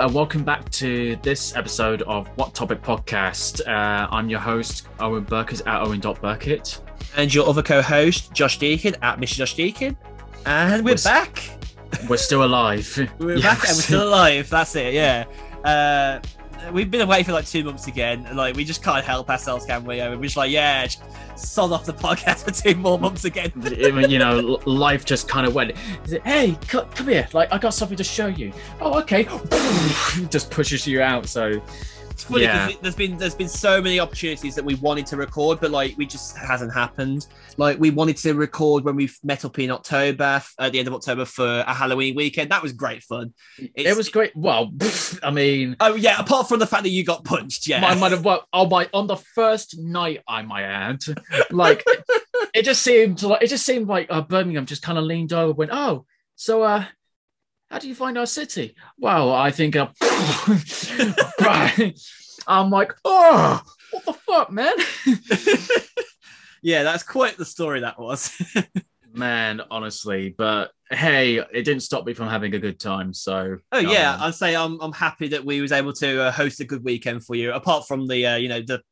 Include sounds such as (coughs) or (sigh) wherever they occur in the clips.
Hello and welcome back to this episode of What Topic Podcast. Uh, I'm your host, Owen Burkett at owen.burkett. And your other co-host, Josh Deacon at Mr. Josh Deacon. And we're, We're s- back. We're still alive. We're Yeah, (laughs) back and we're still alive. That's it, yeah. Uh, we've been away for like two months again. Like we just can't help ourselves, can we? We're just like, yeah, just sod off the podcast (laughs) for two more months again. You know, life just kind of went, hey, c- come here. Like, I got something to show you. Oh, okay. (laughs) just pushes you out. So, It's funny Yeah. because there's been there's been so many opportunities that we wanted to record, but like we just hasn't happened. Like we wanted to record when we met up in October, at the end of October for a Halloween weekend. That was great fun. it was great. Well, (laughs) I mean, Oh yeah, apart from the fact that you got punched, yeah. I might have well, oh my on the first night I might add, like (laughs) it just seemed like it just seemed like uh, Birmingham just kind of leaned over, and went, oh, so uh, how do you find our city? Well, I think. I'm (laughs) like, oh, what the fuck, man? (laughs) yeah, that's quite the story that was. (laughs) man, honestly, but hey, it didn't stop me from having a good time. So, oh yeah, um, I'd say I'm I'm happy that we was able to uh, host a good weekend for you. Apart from the uh, you know the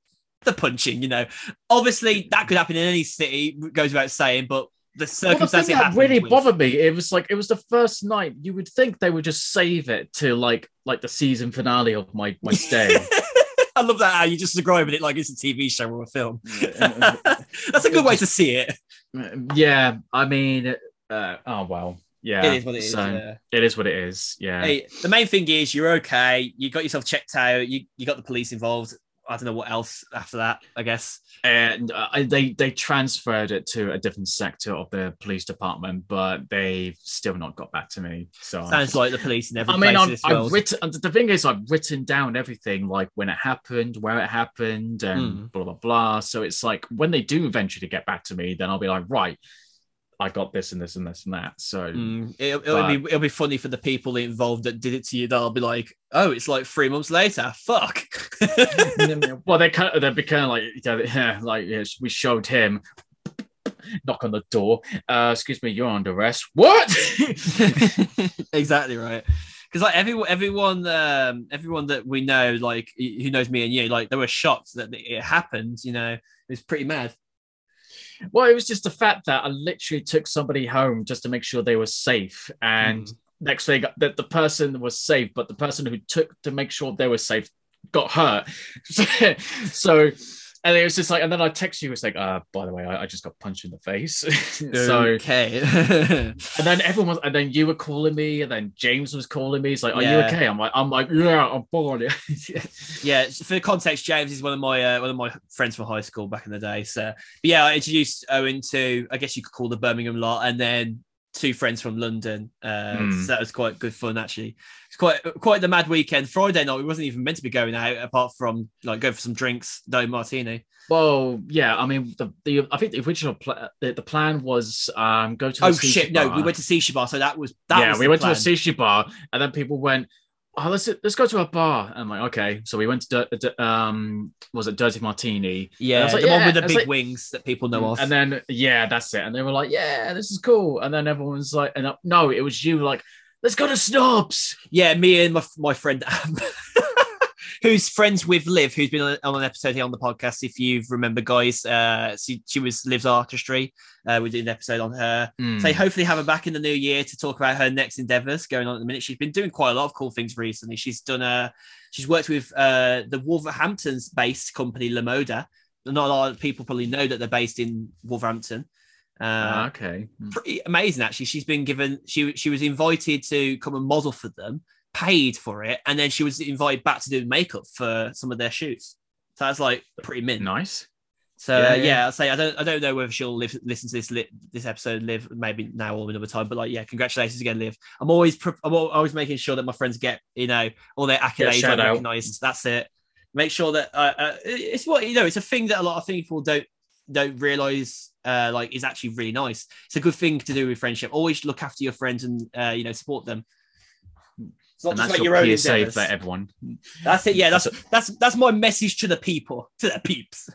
the punching, you know, obviously that could happen in any city. Goes without saying, but the Well, the thing that really with- bothered me, it was like it was the first night. You would think they would just save it to like like the season finale of my my stay. (laughs) I love that how you just describing it like it's a TV show or a film. (laughs) That's a good way to see it. yeah, I mean, uh, oh well, yeah. it is what it is. So, yeah. It is what it is. Yeah. Hey, the main thing is you're okay. You got yourself checked out. You you got the police involved. I don't know what else after that. I guess. and uh, they they transferred it to a different sector of the police department, but they've still not got back to me. So Sounds like the police in every I mean, I've, this I've world. written. The thing is, I've written down everything, like when it happened, where it happened, and Mm. blah blah blah. So it's like when they do eventually get back to me, then I'll be like, right, I got this and this and this and that. So Mm, it'll, it'll be it'll be funny for the people involved that did it to you. They'll be like, "Oh, it's like three months later. Fuck." (laughs) well, they kind of they became like you know, yeah, like yeah, we showed him knock on the door. Uh, excuse me, you're under arrest. What? (laughs) exactly right. Because like everyone, everyone, um, everyone that we know, like who knows me and you, like they were shocked that it happened. You know, it was pretty mad. Well, it was just the fact that I literally took somebody home just to make sure they were safe, and Mm. next thing that the person was safe, but the person who took to make sure they were safe got hurt. (laughs) so. And it was just like, and then I text you, it's like, uh, by the way, I, I just got punched in the face. (laughs) so, okay. (laughs) And then everyone was, and then you were calling me, and then James was calling me. He's like, "Are you okay?" I'm like, "I'm like, yeah, I'm fine." (laughs) yeah, for context, James is one of my uh, one of my friends from high school back in the day. So, but yeah, I introduced Owen to, I guess you could call the Birmingham lot, and then two friends from London. Uh, Hmm. So that was quite good fun, actually. It's quite quite the mad weekend. Friday night, we wasn't even meant to be going out, apart from like go for some drinks, no martini. well, yeah. I mean, the, the I think the original pl- the, the plan was um go to. Oh shit! No, we went to Sushi Bar, so that was that. yeah, was we went plan. to a sushi bar, and then people went, "Oh, let's let's go to a bar." And I'm like, "Okay." So we went to um was it Dirty Martini? Yeah, I like, the one with the big like- wings that people know of. And then yeah, that's it. And they were like, "Yeah, this is cool." And then everyone's like, "And uh, no, it was you like." Let's go to Snobs. Yeah, me and my, my friend, (laughs) who's friends with Liv, who's been on, on an episode here on the podcast. If you remember, guys, uh, she, she was Liv's artistry. Uh, we did an episode on her. Hmm. So hopefully have her back in the new year to talk about her next endeavors going on at the minute. She's been doing quite a lot of cool things recently. She's done a, she's worked with uh, the Wolverhampton's based company Lamoda. Not a lot of people probably know that they're based in Wolverhampton. Ah, Uh, okay. Hmm. pretty amazing actually. She's been given she she was invited to come and model for them, paid for it, and then she was invited back to do makeup for some of their shoots. So that's like pretty mint. Nice. So Yeah, uh, yeah. yeah, I'll say I don't I don't know whether she'll live, listen to this li- this episode live maybe now or another time, but like yeah, congratulations again, Liv. I'm always pr- I'm always making sure that my friends get you know all their accolades out. recognized. That's it. Make sure that uh, uh, it's what you know. It's a thing that a lot of people don't don't realize uh, like is actually really nice. It's a good thing to do with friendship. Always look after your friends and uh, you know support them. It's not and just that's like your, your own PSA endeavors. for everyone. That's it. Yeah, that's that's that's my message to the people, (laughs) to the peeps.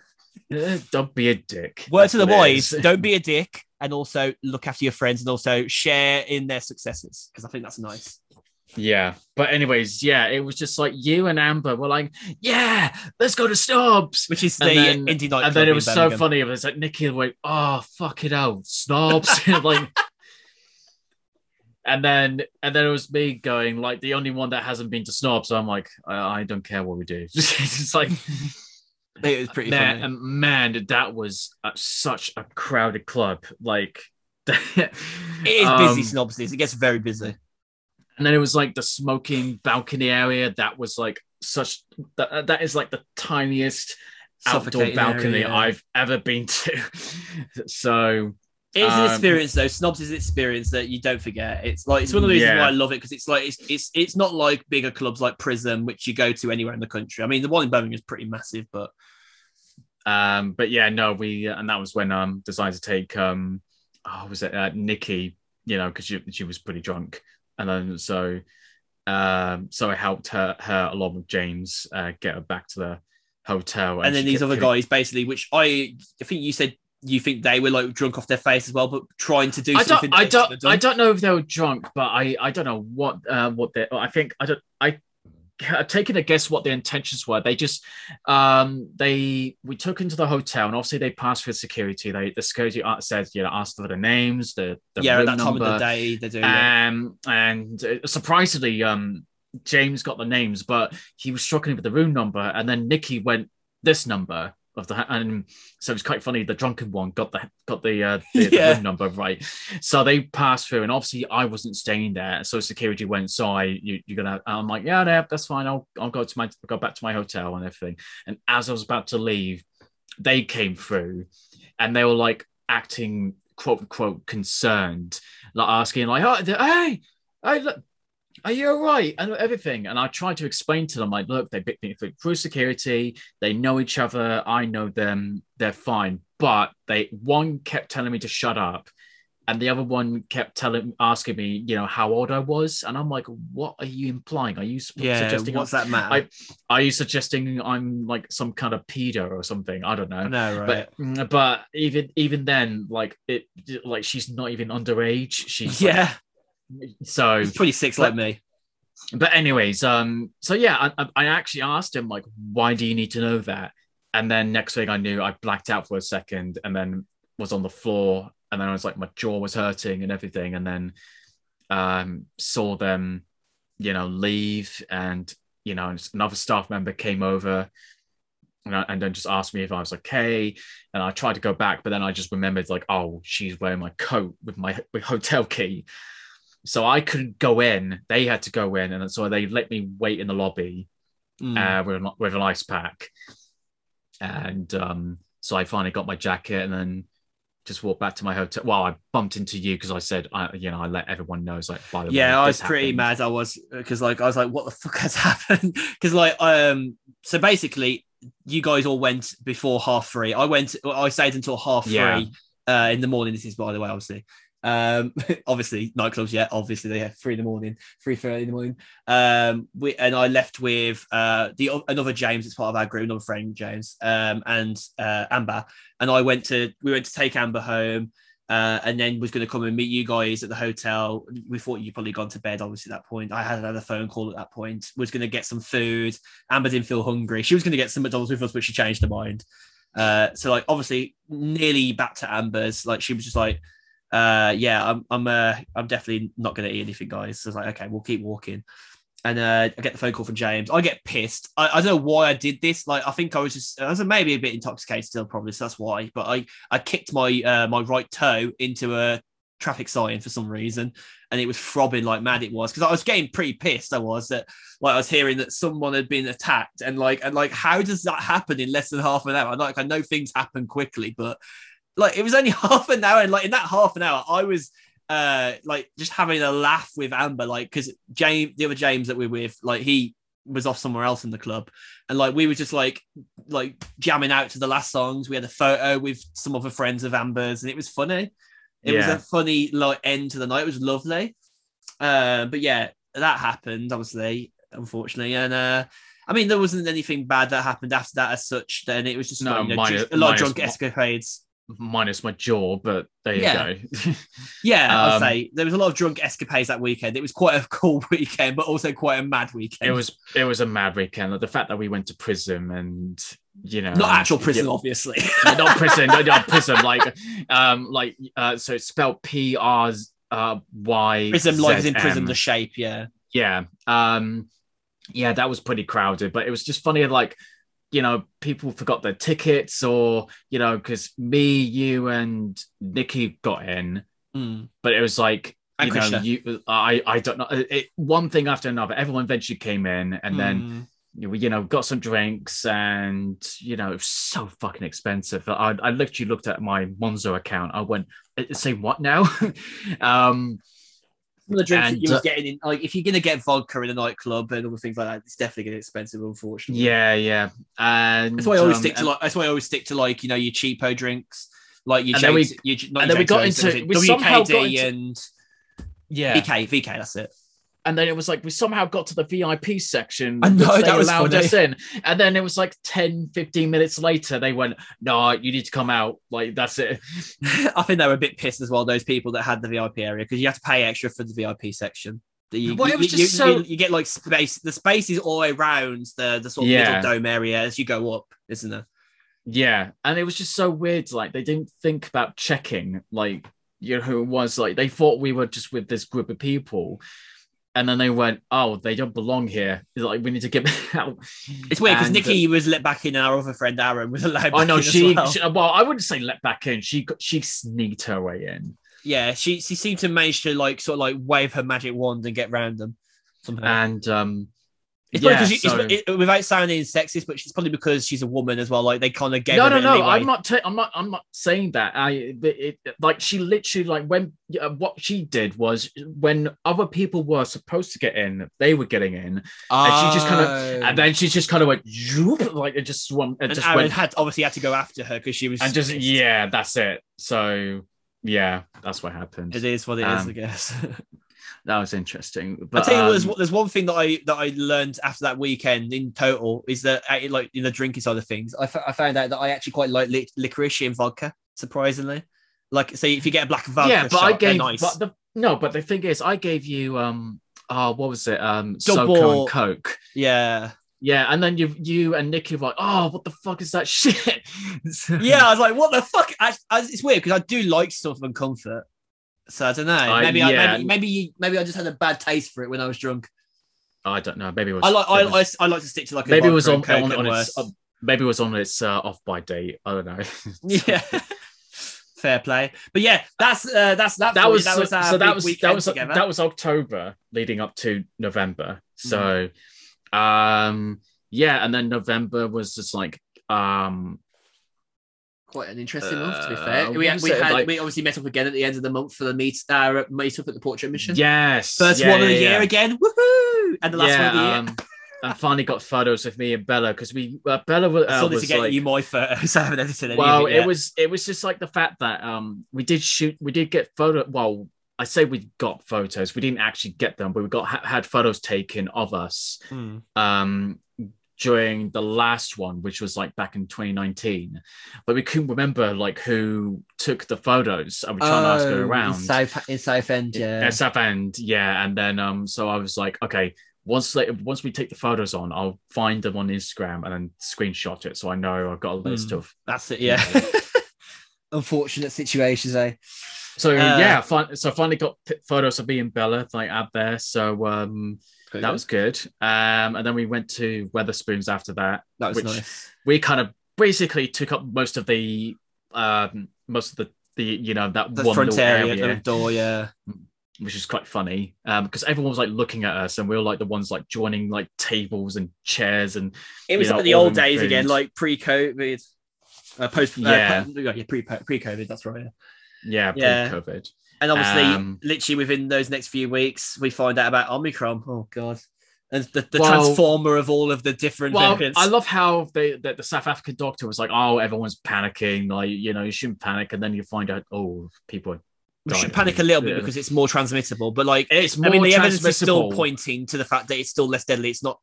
Don't be a dick. Word That's to the boys: don't be a (laughs) dick, and also look after your friends, and also share in their successes because I think that's nice. Yeah, but anyways, yeah, it was just like you and Amber were like, "Yeah, let's go to Snobs," which is the And then- indie night. and then it was so funny. It was like Nikki went, "Oh fuck it out, Snobs!" (laughs) like, and then and then it was me going like the only one that hasn't been to snob So I'm like, I, I don't care what we do. (laughs) it's like (laughs) It was pretty man, funny. and man, that was uh, such a crowded club. Like, (laughs) It is busy, um, snobs. It gets very busy. and then it was like the smoking balcony area that was like such that, that is like the tiniest outdoor balcony area. I've ever been to. so It is an um, experience though. Snobs is an experience that you don't forget. It's like it's one of the reasons Yeah. why I love it because it's like it's it's it's not like bigger clubs like Pryzm, which you go to anywhere in the country. I mean, the one in Birmingham is pretty massive, but um but yeah no we and that was when um decided to take um oh was it uh, Nikki you know because she, she was pretty drunk and then so um so I helped her her along with James uh, get her back to the hotel and, then these other guys basically, which I I think you said you think they were like drunk off their face as well, but trying to do I something. don't, I they shouldn't have don't. I don't know if they were drunk, but I, I don't know what, uh, what they. I think I don't. I I've taken a guess what their intentions were. They just, um, they we took into the hotel, and obviously they passed through security. They the security said, you know, asked for the names, the, the yeah, at that time of the day they do. yeah. um, and uh, surprisingly, um, James got the names, but he was struggling with the room number, and then Nikki went this number of the, and so it's quite funny. The drunken one got the got the uh, (laughs) the, the room number right, so they passed through, and obviously I wasn't staying there, so security went, so I you, you're gonna, I'm like, yeah, yeah, that's fine. I'll I'll go to my go back to my hotel and everything. And as I was about to leave, they came through, and they were like acting quote unquote concerned, like asking like, oh, hey, hey, look, are you all right? And everything. And I tried to explain to them, like, look, they picked me through security. They know each other. I know them. They're fine. But they one kept telling me to shut up. And the other one kept telling, asking me, you know, how old I was, and I'm like, "What are you implying? Are you Yeah, suggesting? what's that matter? I- Are you suggesting I'm like some kind of pedo or something? I don't know." no, right. But mm, but even even then, like it, like she's not even underage. She's like- yeah, so he's 26 like me. but anyways, um, so yeah, I, I- I actually asked him like, why do you need to know that? And then next thing I knew, I blacked out for a second, and then was on the floor, and then I was like, my jaw was hurting and everything, and then um, saw them, you know, leave, and you know, another staff member came over. And, I- and then just asked me if I was okay, and I tried to go back, but then I just remembered like, oh, she's wearing my coat with my with hotel key, so I couldn't go in. They had to go in, and so they let me wait in the lobby Mm. uh, with, an, with an ice pack. And um, so I finally got my jacket, and then just walked back to my hotel. Well, I bumped into you because I said, I, you know, I let everyone know. It's like, by the way, yeah, I was pretty happened. mad. I was because like I was like, what the fuck has (laughs) happened? Because like um, so basically, you guys all went before half three. I went. I stayed until half Yeah. three uh, in the morning. This is by the way, obviously. Um, (laughs) obviously nightclubs. Yeah, obviously they have three in the morning, three thirty in the morning. Um, we and I left with uh the another James. It's part of our group, another friend James. Um, and uh Amber. And I went to we went to take Amber home. Uh, and then was going to come and meet you guys at the hotel. We thought you'd probably gone to bed, obviously, at that point. I had another phone call at that point, was going to get some food. Amber didn't feel hungry. She was going to get some McDonald's with us, but she changed her mind. Uh, so, like, obviously, nearly back to Amber's. Like, she was just like, uh, yeah, I'm, I'm, uh, I'm definitely not going to eat anything, guys. So, it's like, okay, we'll keep walking. And uh, I get the phone call from James. I get pissed. I, I don't know why I did this. Like, I think I was just, I was maybe a bit intoxicated still, probably. So that's why. But I, I kicked my uh, my right toe into a traffic sign for some reason, and it was throbbing like mad. It was because I was getting pretty pissed. I was that like I was hearing that someone had been attacked, and like and like how does that happen in less than half an hour? Like I know things happen quickly, but like it was only (laughs) half an hour, and like in that half an hour, I was uh like just having a laugh with Amber, like because James, the other James that we're with, like he was off somewhere else in the club and like we were just like like jamming out to the last songs. We had a photo with some other friends of amber's and it was funny. It was a funny like end to the night. It was lovely. Uh, but yeah that happened obviously unfortunately and uh i mean there wasn't anything bad that happened after that as such then. It was just No, like, you know, minus- a lot of drunk one. escapades minus my jaw, but there you Yeah. go. (laughs) Yeah, I'd Um, say there was a lot of drunk escapades that weekend. It was quite a (laughs) cool weekend, but also quite a mad weekend. it was it was a mad weekend. Like, the fact that we went to prison and you know not actual prison, obviously. (laughs) not prison, not, not prison. Like um, like uh, so it's spelled P R uh, Y. prison, like in prison, the shape. Yeah, yeah um yeah that was pretty crowded but it was just funny like you know people forgot their tickets or you know because me you and nikki got in Mm. but it was like you know Krishna. you i i don't know it, one thing after another everyone eventually came in and then Mm. you know, you know got some drinks and you know it was so fucking expensive i, I literally looked at my monzo account i went "Uh, say what now (laughs) um Some of the drinks And, that you was uh, getting in, like if you're gonna get vodka in a nightclub and all things like that, it's definitely gonna getting expensive, unfortunately. yeah yeah and that's why I always um, stick to like. That's why I always stick to like you know your cheapo drinks, like your And then we- your, and then we got J2s, into- we it somehow got WKD into- and yeah VK VK. That's it. And then it was like we somehow got to the VIP section. I know, they that was allowed funny. us in. And then it was like 10, 15 minutes later, they went, No, you need to come out. Like that's it. (laughs) I think they were a bit pissed as well. Those people that had the VIP area because you have to pay extra for the VIP section. You, Well, it was you- just you- so- you get like space. The space is all around the the sort of Yeah. middle dome area as you go up, isn't it? Yeah. And it was just so weird. Like they didn't think about checking, like, you know, who it was. Like they thought we were just with this group of people. And then they went, Oh, they don't belong here. It's like we need to get (laughs) out. It's weird because And, uh, Nikki was let back in, and our other friend Aaron was allowed. I know she, well. she well, I wouldn't say let back in. She she sneaked her way in. yeah, she she seemed to manage to like sort of like wave her magic wand and get round them somehow. And um It's yeah, 'cause she- so- it's, it, without sounding sexist, but she's probably because she's a woman as well. Like they kind of gave no, no, no. leeway. I'm not. Ta- I'm not. I'm not saying that. I it, it, like she literally like when uh, what she did was when other people were supposed to get in, they were getting in, and she just kind of and then she just kind of went like it just swung. It and just Aaron went had obviously had to go after her because she was and just pissed. yeah, that's it. So yeah, that's what happened. It is what it is, Um, I guess. (laughs) That was interesting. I'll tell you, what, there's, um, there's one thing that I that I learned after that weekend in total is that uh, like in the drinking side of things, I, f- I found out that I actually quite like lic- licorice in vodka. Surprisingly, like so if you get a black vodka, yeah, but shot, I gave nice. but the no, but the thing is, I gave you um. Oh, what was it? Um, Double- SoCo and Coke. yeah, Yeah, and then you you and Nikki were like, oh, what the fuck is that (laughs) shit? (laughs) Yeah. I was like, what the fuck? I, I, it's weird because I do like Southern Comfort. So I don't know. I- Maybe I, yeah. maybe maybe maybe I just had a bad taste for it when I was drunk. I don't know. Maybe it was. I like I, was- I, I like to stick to like a maybe it was on, on, on its uh, maybe it was on its uh, off by date. I don't know. (laughs) Yeah. (laughs) Fair play. But yeah, that's uh, that's that. that was that was so that was that was together. that was October leading up to November. So Mm. um yeah, and then November was just like um quite an interesting Uh, month. To be fair, we, we had like- we obviously met up again at the end of the month for the meet uh, meet up at the portrait mission. yes, First yeah, one of the yeah, year again. Woohoo! And the last one of the year. um, I finally got photos of me and Bella because we uh, Bella was, I uh, was to get like, you my photos. (laughs) I haven't edited any well it, it was it was just like the fact that um we did shoot we did get photo well i say we got photos we didn't actually get them but we got ha- had photos taken of us Hmm. um during the last one which was like back in 2019 but we couldn't remember like who took the photos and we trying to ask her Oh, around in South in Southend. Yeah. at South End, yeah. And then um, so I was like, okay, once like, once we take the photos on, I'll find them on Instagram and then screenshot it so I know I've got a list Hmm. of. That's it. Yeah. (laughs) Unfortunate situations, eh? So Uh, yeah, fin- so I finally got p- photos of me and Bella like out there. So um, that was good. Um, and then we went to Wetherspoons after that. that was which- nice. We kind of basically took up most of the um, most of the the you know that The one front area, area the door. Yeah. which is quite funny um because everyone was like looking at us and we were like the ones like joining like tables and chairs and It was know, like the old days again, like pre-COVID, uh, post, Yeah. uh, yeah, pre pre-COVID. That's right. yeah Yeah. pre-covid And obviously, Um, literally within those next few weeks, we find out about Omicron. Oh god, and the, the Well- transformer of all of the different well variants. i love how they the, the south african doctor was like oh everyone's panicking like you know you shouldn't panic and then you find out oh people are we should panic a little bit because it's more transmittable. But like, it's more I mean, the evidence is still pointing to the fact that it's still less deadly. It's not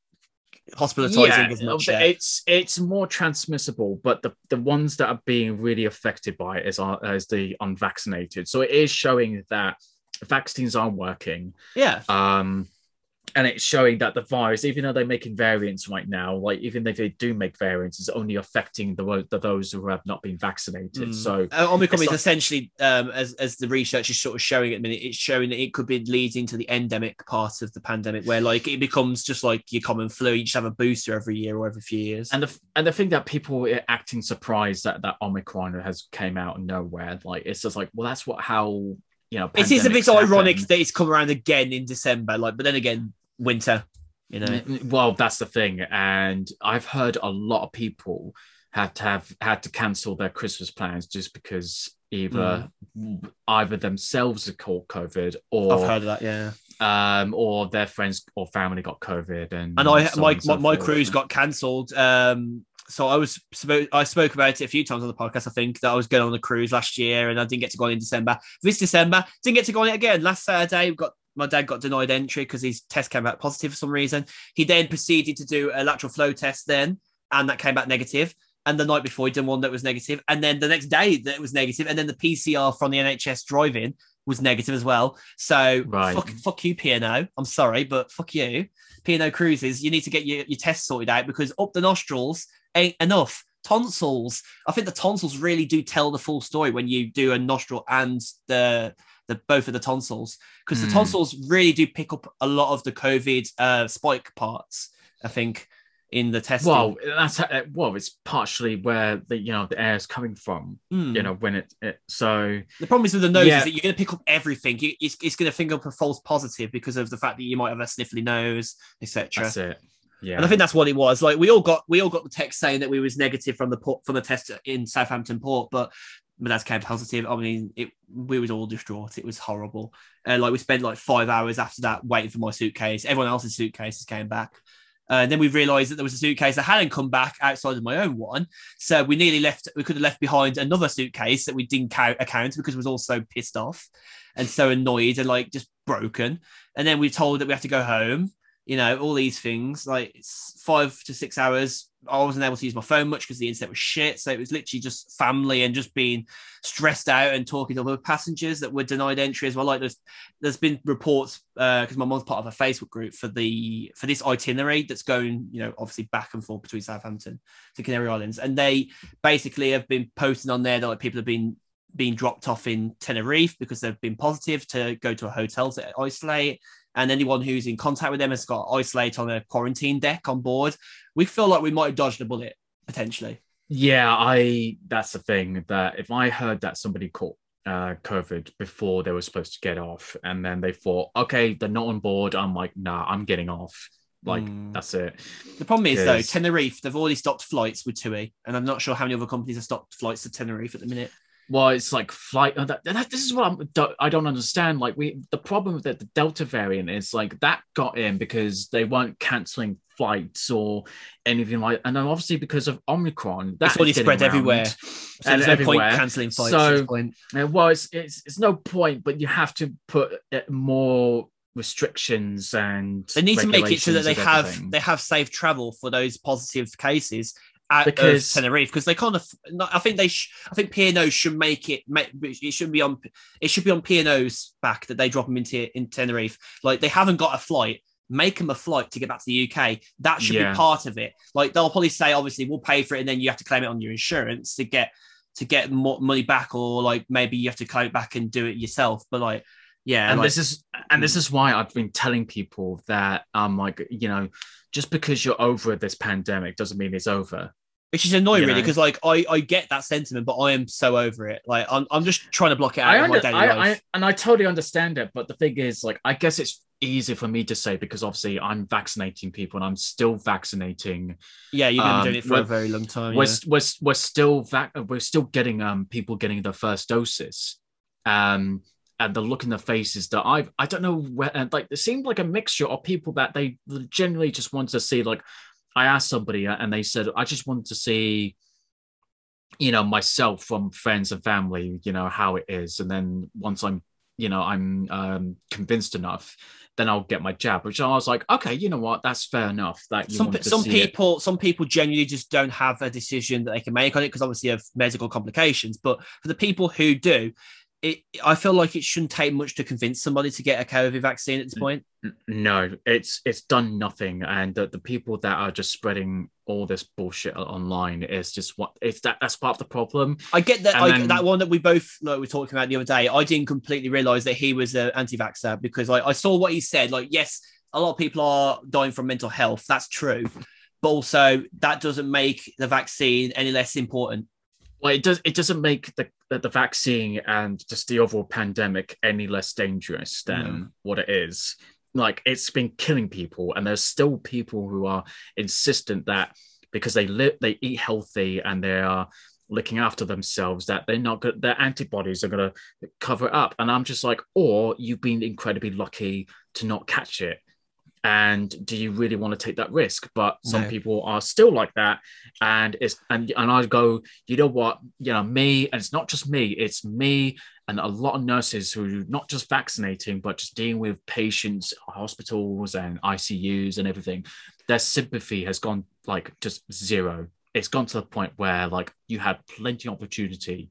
hospitalizing as much. yet. it's it's more transmissible, but the, the ones that are being really affected by it is are is the unvaccinated. So it is showing that vaccines aren't working. yeah. Um, and it's showing that the virus, even though they're making variants right now, like even if they do make variants, it's only affecting the, the those who have not been vaccinated. Mm. So Uh, Omicron is like- essentially, um, as as the research is sort of showing at the minute, it's showing that it could be leading to the endemic part of the pandemic, where like it becomes just like your common flu. You just have a booster every year or every few years. and the and the thing that people are acting surprised that that Omicron has came out of nowhere, like it's just like, well, that's what how you know. it is a bit pandemics ironic that it's come around again in December, like, but then again, winter. You know, Well, that's the thing, and I've heard a lot of people had to have had to cancel their Christmas plans just because either either themselves had caught COVID or I've heard of that. Yeah, um or their friends or family got COVID, and and I so my and so my, my cruise got cancelled. Um, so I was I spoke about it a few times on the podcast. I think that I was going on a cruise last year, and I didn't get to go on in December. This December, didn't get to go on it again. Last Saturday, we got my dad got denied entry because his test came back positive for some reason. He then proceeded to do a lateral flow test then, and that came back negative. And the night before, he did one that was negative, and then the next day that was negative, and then the PCR from the NHS drive-in was negative as well. So Right. fuck, fuck you, P&O. I'm sorry, but fuck you. P&O Cruises, you need to get your, your tests sorted out because up the nostrils ain't enough. Tonsils. I think the tonsils really do tell the full story when you do a nostril and the the both of the tonsils because the Hmm. tonsils really do pick up a lot of the COVID uh, spike parts. I think in the testing. Well, that's uh, well, it's partially where the you know the air is coming from. Hmm. You know when it, it so The problem is with the nose Yeah. is that you're going to pick up everything. You, it's it's going to think up a false positive because of the fact that you might have a sniffly nose, etc. that's it. Yeah, And I think that's what it was. Like we all got we all got the text saying that we was negative from the port from the test in Southampton port, but but that's came positive. I mean, it we was all distraught. It was horrible. And like we spent like five hours after that waiting for my suitcase. Everyone else's suitcases came back. Uh, and then we realised that there was a suitcase that hadn't come back outside of my own one. So we nearly left. We could have left behind another suitcase that we didn't count, account because we was all so pissed off and so annoyed and like just broken. And then we told that we have to go home you know, all these things. Like five to six hours. I wasn't able to use my phone much because the internet was shit. So it was literally just family and just being stressed out and talking to other passengers that were denied entry as well. Like there's there's been reports uh, because my mom's part of a Facebook group for the for this itinerary that's going, you know, obviously back and forth between Southampton to Canary Islands, and they basically have been posting on there that like people have been being dropped off in Tenerife because they've been positive to go to a hotel to isolate and anyone who's in contact with them has got isolate on a quarantine deck on board. We feel like we might have dodged a bullet potentially. Yeah, I that's the thing that if I heard that somebody caught uh COVID before they were supposed to get off, and then they thought, okay, they're not on board, I'm like, nah, I'm getting off. Like Mm. that's it. The problem is though, Tenerife, they've already stopped flights with TUI, and I'm not sure how many other companies have stopped flights to Tenerife at the minute. Well, it's like flight. uh, That, that, this is what I'm, don't- I don't understand. Like we, the problem with the, the Delta variant is like that got in because they weren't canceling flights or anything like. And then obviously because of Omicron, that's already spread everywhere. So And there's no everywhere. point cancelling flights. So- point. Well, it's, it's it's no point, but you have to put uh, more restrictions and They need to make it so that they have everything. they have safe travel for those positive cases out Because- of Tenerife because they kind of I think they sh- I think P&O should make it make, it should be on it should be on P&O's back that they drop them into in Tenerife. Like they haven't got a flight. Make them a flight to get back to the UK that should Yeah. be part of it. Like they'll probably say obviously we'll pay for it and then you have to claim it on your insurance to get to get more money back or like maybe you have to claim it back and do it yourself. But like yeah and like, this is and this is why I've been telling people that um like you know just because you're over this pandemic doesn't mean it's over. Which is annoying you really because like I, I get that sentiment but i am so over it like i'm, I'm just trying to block it out I, of my daily I, life I and I totally understand it, but the thing is, like, I guess it's easy for me to say because obviously I'm vaccinating people and I'm still vaccinating. yeah you've gonna um, doing it for a very long time We're, yeah. we're, we're still vac- we're still getting um people getting their first doses. Um, and the look in the faces that I've I don't know where and like it seemed like a mixture of people that they generally just wanted to see. Like, I asked somebody uh, and they said I just want to see you know myself from friends and family you know how it is and then once i'm you know I'm um, convinced enough, then I'll get my jab. Which I was like, okay, you know what, that's fair enough. That you some some see it. people some people genuinely just don't have a decision that they can make on it because obviously of medical complications. But for the people who do, it I feel like it shouldn't take much to convince somebody to get a COVID vaccine at this point. No, it's it's done nothing, and the, the people that are just spreading all this bullshit online is just what it's that that's part of the problem. I get that I, then- that one that we both like were talking about the other day. I didn't completely realize that he was an anti-vaxxer because I, I saw what he said. Like, yes, a lot of people are dying from mental health. That's true, but also that doesn't make the vaccine any less important. Well, it does it doesn't make the the, the vaccine and just the overall pandemic any less dangerous than what it is. Like it's been killing people, and there's still people who are insistent that because they live, they eat healthy, and they are looking after themselves, that they're not good. Their antibodies are going to cover it up. And I'm just like, or you've been incredibly lucky to not catch it. And do you really want to take that risk? But some No. people are still like that, and it's and and I go, you know what, you know me, and it's not just me, it's me and a lot of nurses who are not just vaccinating, but just dealing with patients, hospitals and ICUs and everything. Their sympathy has gone like just zero. It's gone to the point where like you had plenty of opportunity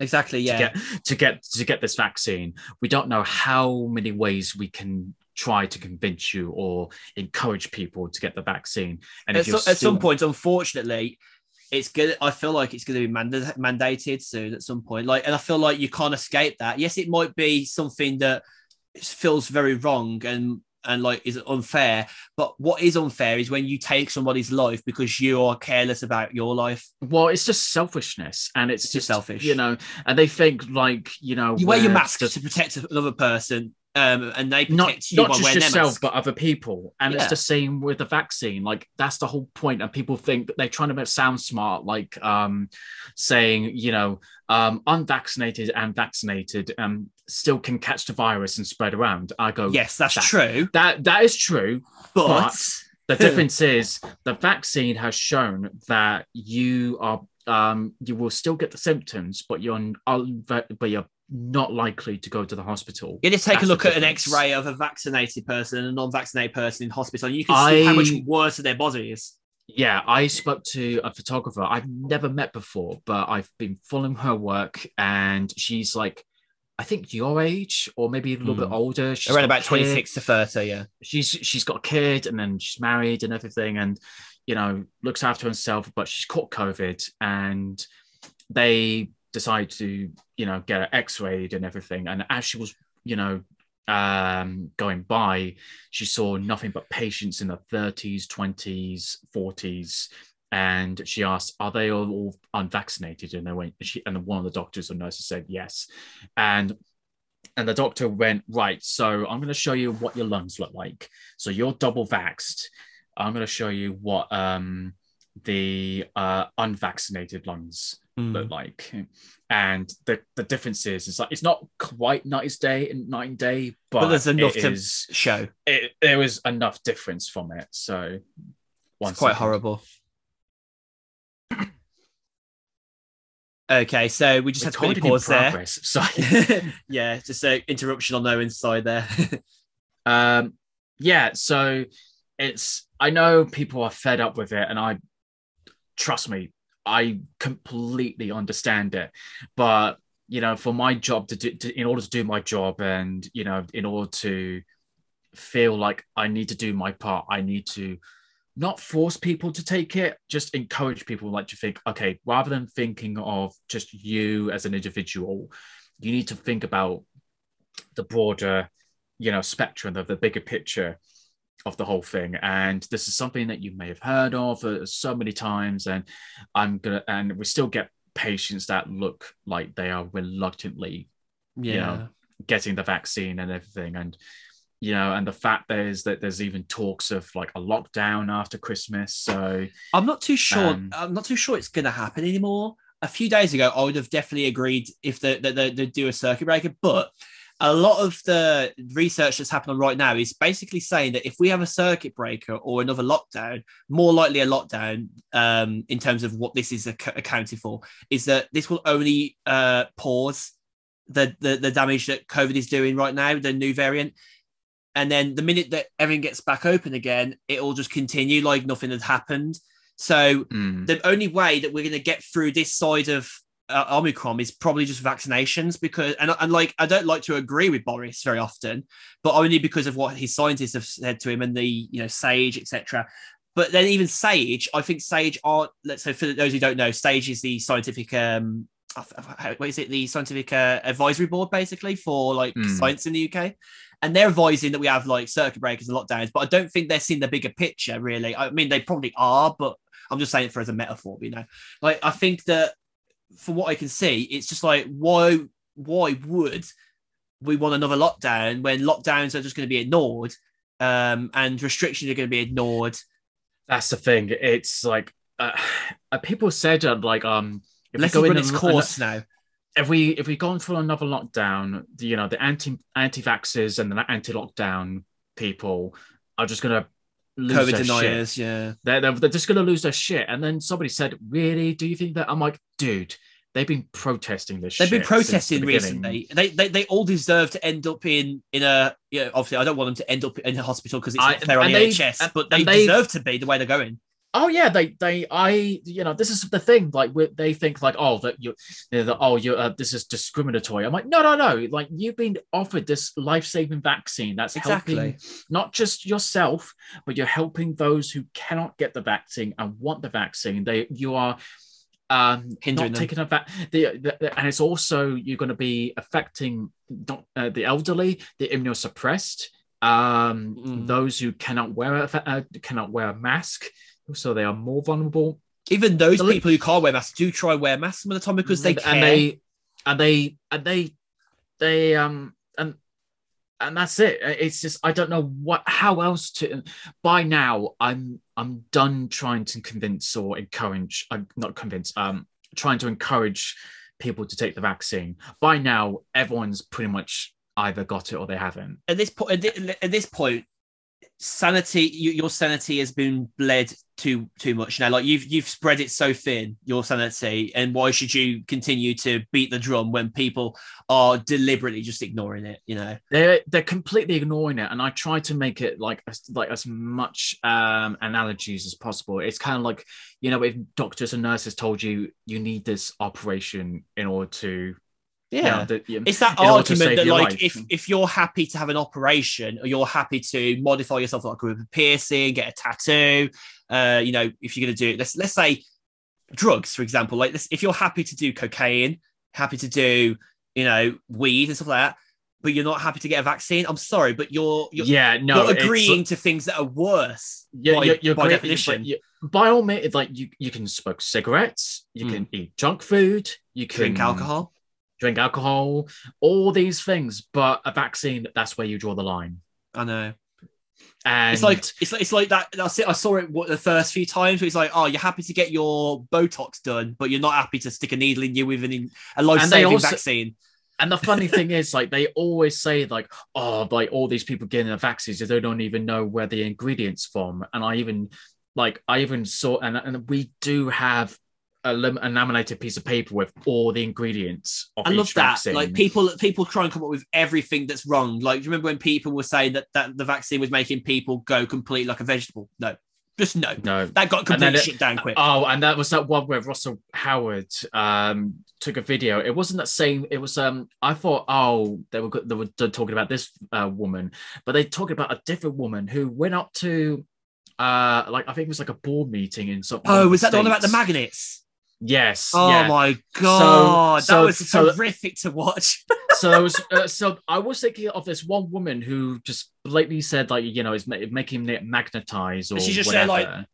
Exactly. Yeah. to get to get to get this vaccine. We don't know how many ways we can try to convince you or encourage people to get the vaccine. And at, if you're at some point, unfortunately, it's good. I feel like it's going to be manda- mandated soon at some point. Like, and I feel like you can't escape that. Yes, it might be something that feels very wrong and and like is unfair. But what is unfair is when you take somebody's life because you are careless about your life. Well, it's just selfishness, and it's, It's just just selfish. you know. And they think like you know, You wear your mask just- to protect another person, um, and they protect not you not by just wearing yourself, but other people. And Yeah. it's the same with the vaccine. Like that's the whole point. And people think that they're trying to make sound smart, like um, saying you know, um, unvaccinated and vaccinated um still can catch the virus and spread around. I go, yes, that's that- true. that that is true. But, but- The difference is the vaccine has shown that you are um, you will still get the symptoms, but you're un- but you're not likely to go to the hospital. You just take That's a look at an. X-ray of a vaccinated person and a non-vaccinated person in hospital, and you can see how much I- worse their body is. Yeah, I spoke to a photographer I've never met before, but I've been following her work, and she's like, I think your age or maybe a little Hmm. bit older. She's Around about twenty six to thirty, yeah. she's she's got a kid and then she's married and everything and you know looks after herself but she's caught covid and they decide to you know get her x-rayed and everything. And as she was you know um going by she saw nothing but patients in the 30s 20s 40s and she asked are they all, unvaccinated? And they went she and one of the doctors or nurses said yes. And and the doctor went right so i'm going to show you what your lungs look like. So you're double vaxxed. I'm going to show you what um the uh unvaccinated lungs Hmm. look like and the the difference is it's like it's not quite night day and night and day but, But there's enough to- is- Show it, there was enough difference from it so it's quite second. horrible. Okay, so we just had to quickly pause there. sorry (laughs) yeah, just an interruption on Owen's side there. (laughs) um yeah so it's i know people are fed up with it and i trust me i completely understand it. But you know for my job to do to, in order to do my job and you know in order to feel like i need to do my part i need to not force people to take it just encourage people like to think okay rather than thinking of just you as an individual you need to think about the broader you know spectrum of the bigger picture of the whole thing and this is something that you may have heard of uh, so many times and i'm gonna and we still get patients that look like they are reluctantly yeah. know, getting the vaccine and everything and you know and the fact is that there's even talks of like a lockdown after christmas so I'm not too sure. Um, I'm not too sure it's going to happen anymore. A few days ago, I would have definitely agreed if they they, they, they do a circuit breaker, but a lot of the research that's happening right now is basically saying that if we have a circuit breaker or another lockdown, more likely a lockdown um, in terms of what this is ac- accounted for, is that this will only uh, pause the, the the damage that COVID is doing right now, the new variant. And then the minute that everything gets back open again, it will just continue like nothing had happened. So Mm. the only way that we're going to get through this side of uh, Omicron is probably just vaccinations because, and, and like, I don't like to agree with Boris very often, but only because of what his scientists have said to him and the, you know, SAGE, etc. But then even SAGE, I think SAGE are, let's say, for those who don't know, SAGE is the scientific, um, what is it? The scientific uh, advisory board, basically, for like Hmm. science in the UK. And they're advising that we have like circuit breakers and lockdowns, but I don't think they're seeing the bigger picture, really. I mean, they probably are, but I'm just saying it for as a metaphor, you know. Like I think that from what I can see, it's just like why why would we want another lockdown when lockdowns are just going to be ignored um, and restrictions are going to be ignored? That's the thing. It's like uh, uh, people said uh, like um if Let's we go run in its course now. if we if we go through another lockdown, the, you know, the anti anti vaxxers and the anti lockdown people are just gonna lose COVID their shit. deniers, yeah. They're, they're, they're just gonna lose their shit. And then somebody said, "Really? Do you think that?" I'm like, dude, they've been protesting this. They've been the protesting beginning. recently. They, they they all deserve to end up in in a yeah. Obviously, I don't want them to end up in a hospital because it's I- not fair on the NHS, and- but they deserve to be the way they're going. Oh yeah, they they I you know this is the thing like they think like oh that you the, oh you uh, this is discriminatory. I'm like no no no like you've been offered this life saving vaccine that's Exactly. helping not just yourself but you're helping those who cannot get the vaccine and want the vaccine. They you are um Hindering not them. taking and it's also you're going to be affecting not, uh, the elderly, the immunosuppressed, um Mm. those who cannot wear a uh, cannot wear a mask so they are more vulnerable Even those The li- people who can't wear masks do try wear masks some of the time because they and, care. and they and they and they they um and and that's it. It's just i don't know what how else to by now i'm i'm done trying to convince or encourage i'm not convince um trying to encourage people to take the vaccine. By now everyone's pretty much either got it or they haven't. At this point, at this point, sanity, you, your sanity has been bled too too much now. Like you've you've spread it so thin, your sanity, and why should you continue to beat the drum when people are deliberately just ignoring it? You know, they're they're completely ignoring it and i try to make it like as like as much um analogies as possible it's kind of like you know if doctors and nurses told you you need this operation in order to know, the- you- It's that in order to argument that, like, life. if if you're happy to have an operation or you're happy to modify yourself, like with a piercing, get a tattoo, uh, you know, if you're going to do, let's let's say drugs, for example, like this, if you're happy to do cocaine, happy to do, you know, weed and stuff like that, but you're not happy to get a vaccine, I'm sorry, but you're you're, yeah no you're agreeing to things that are worse. yeah, by, you're, you're by great, definition. by all means like you, you can smoke cigarettes you Mm. can eat junk food you can drink alcohol. Drink alcohol all these things but a vaccine that's where you draw the line I know. and It's like it's like it's like that. That's it. I saw it what, the first few times. Where it's like, oh, you're happy to get your Botox done, but you're not happy to stick a needle in you with an a life-saving also- vaccine. And the funny (laughs) thing is, like, they always say, like, oh, like all these people getting the vaccines, they don't even know where the ingredients from. And I even, like, I even saw, and, and we do have a, a laminated piece of paper with all the ingredients of I love that. vaccine. Like people, people try and come up with everything that's wrong. Like, do you remember when people were saying that that the vaccine was making people go completely like a vegetable? No, just no. no. That got completely it- shut down quick. Oh, and that was that one where Russell Howard um took a video. It wasn't that same. It was um. I thought, oh, they were they were talking about this uh, woman, but they talked about a different woman who went up to, uh, like I think it was like a board meeting in some. Oh, was that the one about the magnets? Yes. Oh yeah. my god, so- that was so- horrific to watch. (laughs) so uh, so I was thinking of this one woman who just blatantly said like you know is ma- making it magnetize or She just whatever. said, like-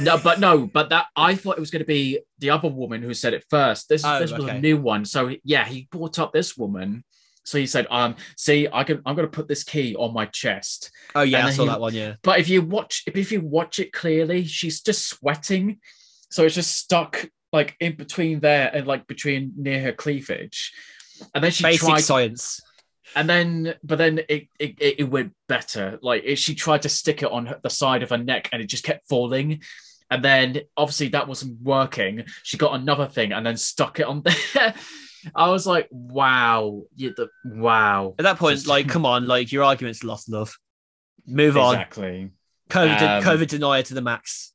no, but no, but that I thought it was going to be the other woman who said it first. This Oh, this was okay. a new one, so yeah, he brought up this woman. So he said, "Um, see, I can I'm going to put this key on my chest." Oh yeah, I saw he- that one. Yeah, But if you watch if, if you watch it clearly, she's just sweating, so it's just stuck like in between there and like between near her cleavage. And then she basic tried science. and then but then it it, it went better like it, she tried to stick it on her, the side of her neck and it just kept falling and then obviously that wasn't working she got another thing and then stuck it on (laughs) there I was like, wow, you, the, wow. At that point, Just- like, come on, like your argument's lost, love. Move on. Exactly. COVID, Um, COVID denier to the max.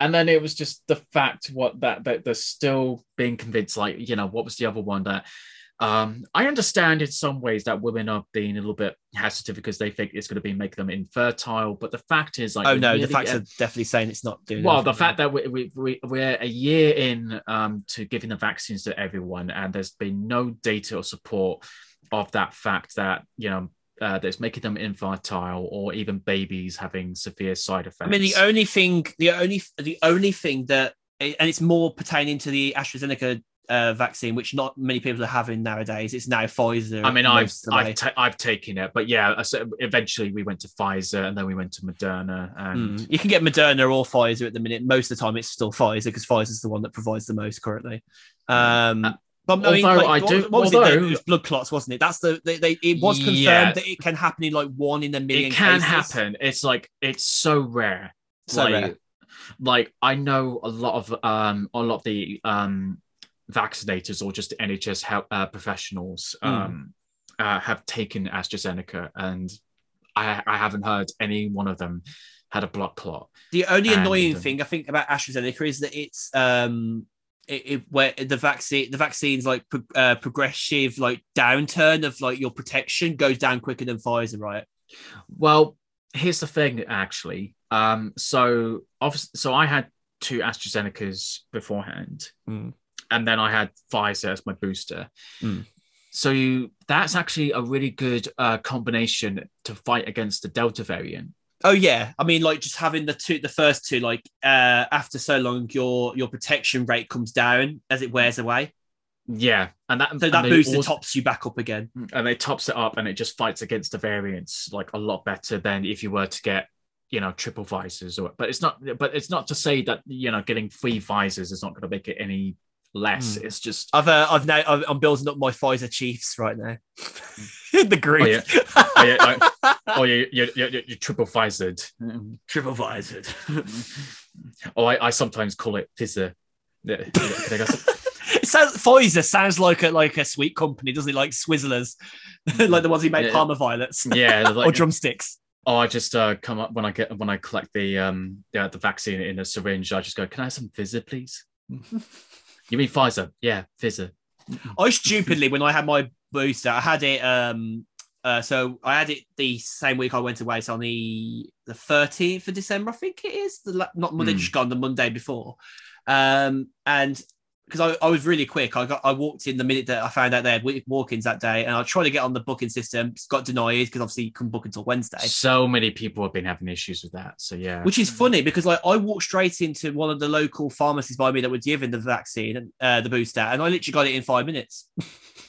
And then it was just the fact what that that they're still being convinced, like, you know, what was the other one that um I understand in some ways that women are being a little bit hesitant because they think it's going to be make them infertile. But the fact is like oh no, the facts at- are definitely saying it's not doing. well the fact that we, we, we, we're a year in um, to giving the vaccines to everyone and there's been no data or support of that fact that you know uh, that's making them infertile or even babies having severe side effects I mean, the only thing, the only, the only thing that, and it's more pertaining to the AstraZeneca uh, vaccine, which not many people are having nowadays. It's now Pfizer. I mean, I've most of the way. I've, ta- I've taken it, but yeah. So eventually, we went to Pfizer, and then we went to Moderna, and Mm. You can get Moderna or Pfizer at the minute. Most of the time, it's still Pfizer because Pfizer's the one that provides the most currently. Um, Uh, but I mean, although like, I do- what was it? although- then? It was blood clots, wasn't it? That's the they, they it was confirmed Yeah. that it can happen in like one in a million. it can cases. happen. It's like it's so rare. So like, rare. like I know a lot of um a lot of the um vaccinators or just NHS help uh, professionals Mm. um uh, have taken AstraZeneca, and I I haven't heard any one of them had a blood clot. The only annoying um, thing I think about AstraZeneca is that it's um it, it where the vaccine the vaccine's like pro- uh, progressive like downturn of like your protection goes down quicker than Pfizer, right? Well, here's the thing, actually. Um, so obviously, so I had two AstraZenecas beforehand, Mm. and then I had Pfizer as my booster. Mm. So you, that's actually a really good uh, combination to fight against the Delta variant. Oh yeah, I mean like just having the two the first two like uh after so long your your protection rate comes down as it wears away. Yeah, and that So and that booster also- tops you back up again. and it tops it up, and it just fights against the variants like a lot better than if you were to get you know triple visors or but it's not but it's not to say that you know getting three visors is not going to make it any less Mm. it's just I've uh, I've now I've, I'm building up my Pfizer Chiefs right now. (laughs) the group. Oh, yeah. Oh, yeah, oh you you you you triple visored Triple visored. oh I, I sometimes call it fizzer Yeah, yeah, can I go some- (laughs) it sounds Pfizer sounds like a like a sweet company, doesn't it? Like Swizzels, (laughs) like the ones who make Yeah. Parma violets. yeah or drumsticks. oh I just uh come up when I get when I collect the um yeah, the vaccine in a syringe I just go can I have some fizzer please you mean Pfizer yeah fizzer I stupidly when I had my booster, I had it. Um, uh, so I had it the same week I went away. So on the the thirteenth of December, I think it is. The not Monday, Hmm. just gone the Monday before. Um, and because I, I was really quick, I got I walked in the minute that I found out they had walk-ins that day, and I tried to get on the booking system. Got denied because obviously you couldn't book until Wednesday. so many people have been having issues with that so yeah Which is funny because like I walked straight into one of the local pharmacies by me that were giving the vaccine, uh, the booster, and I literally got it in five minutes. (laughs)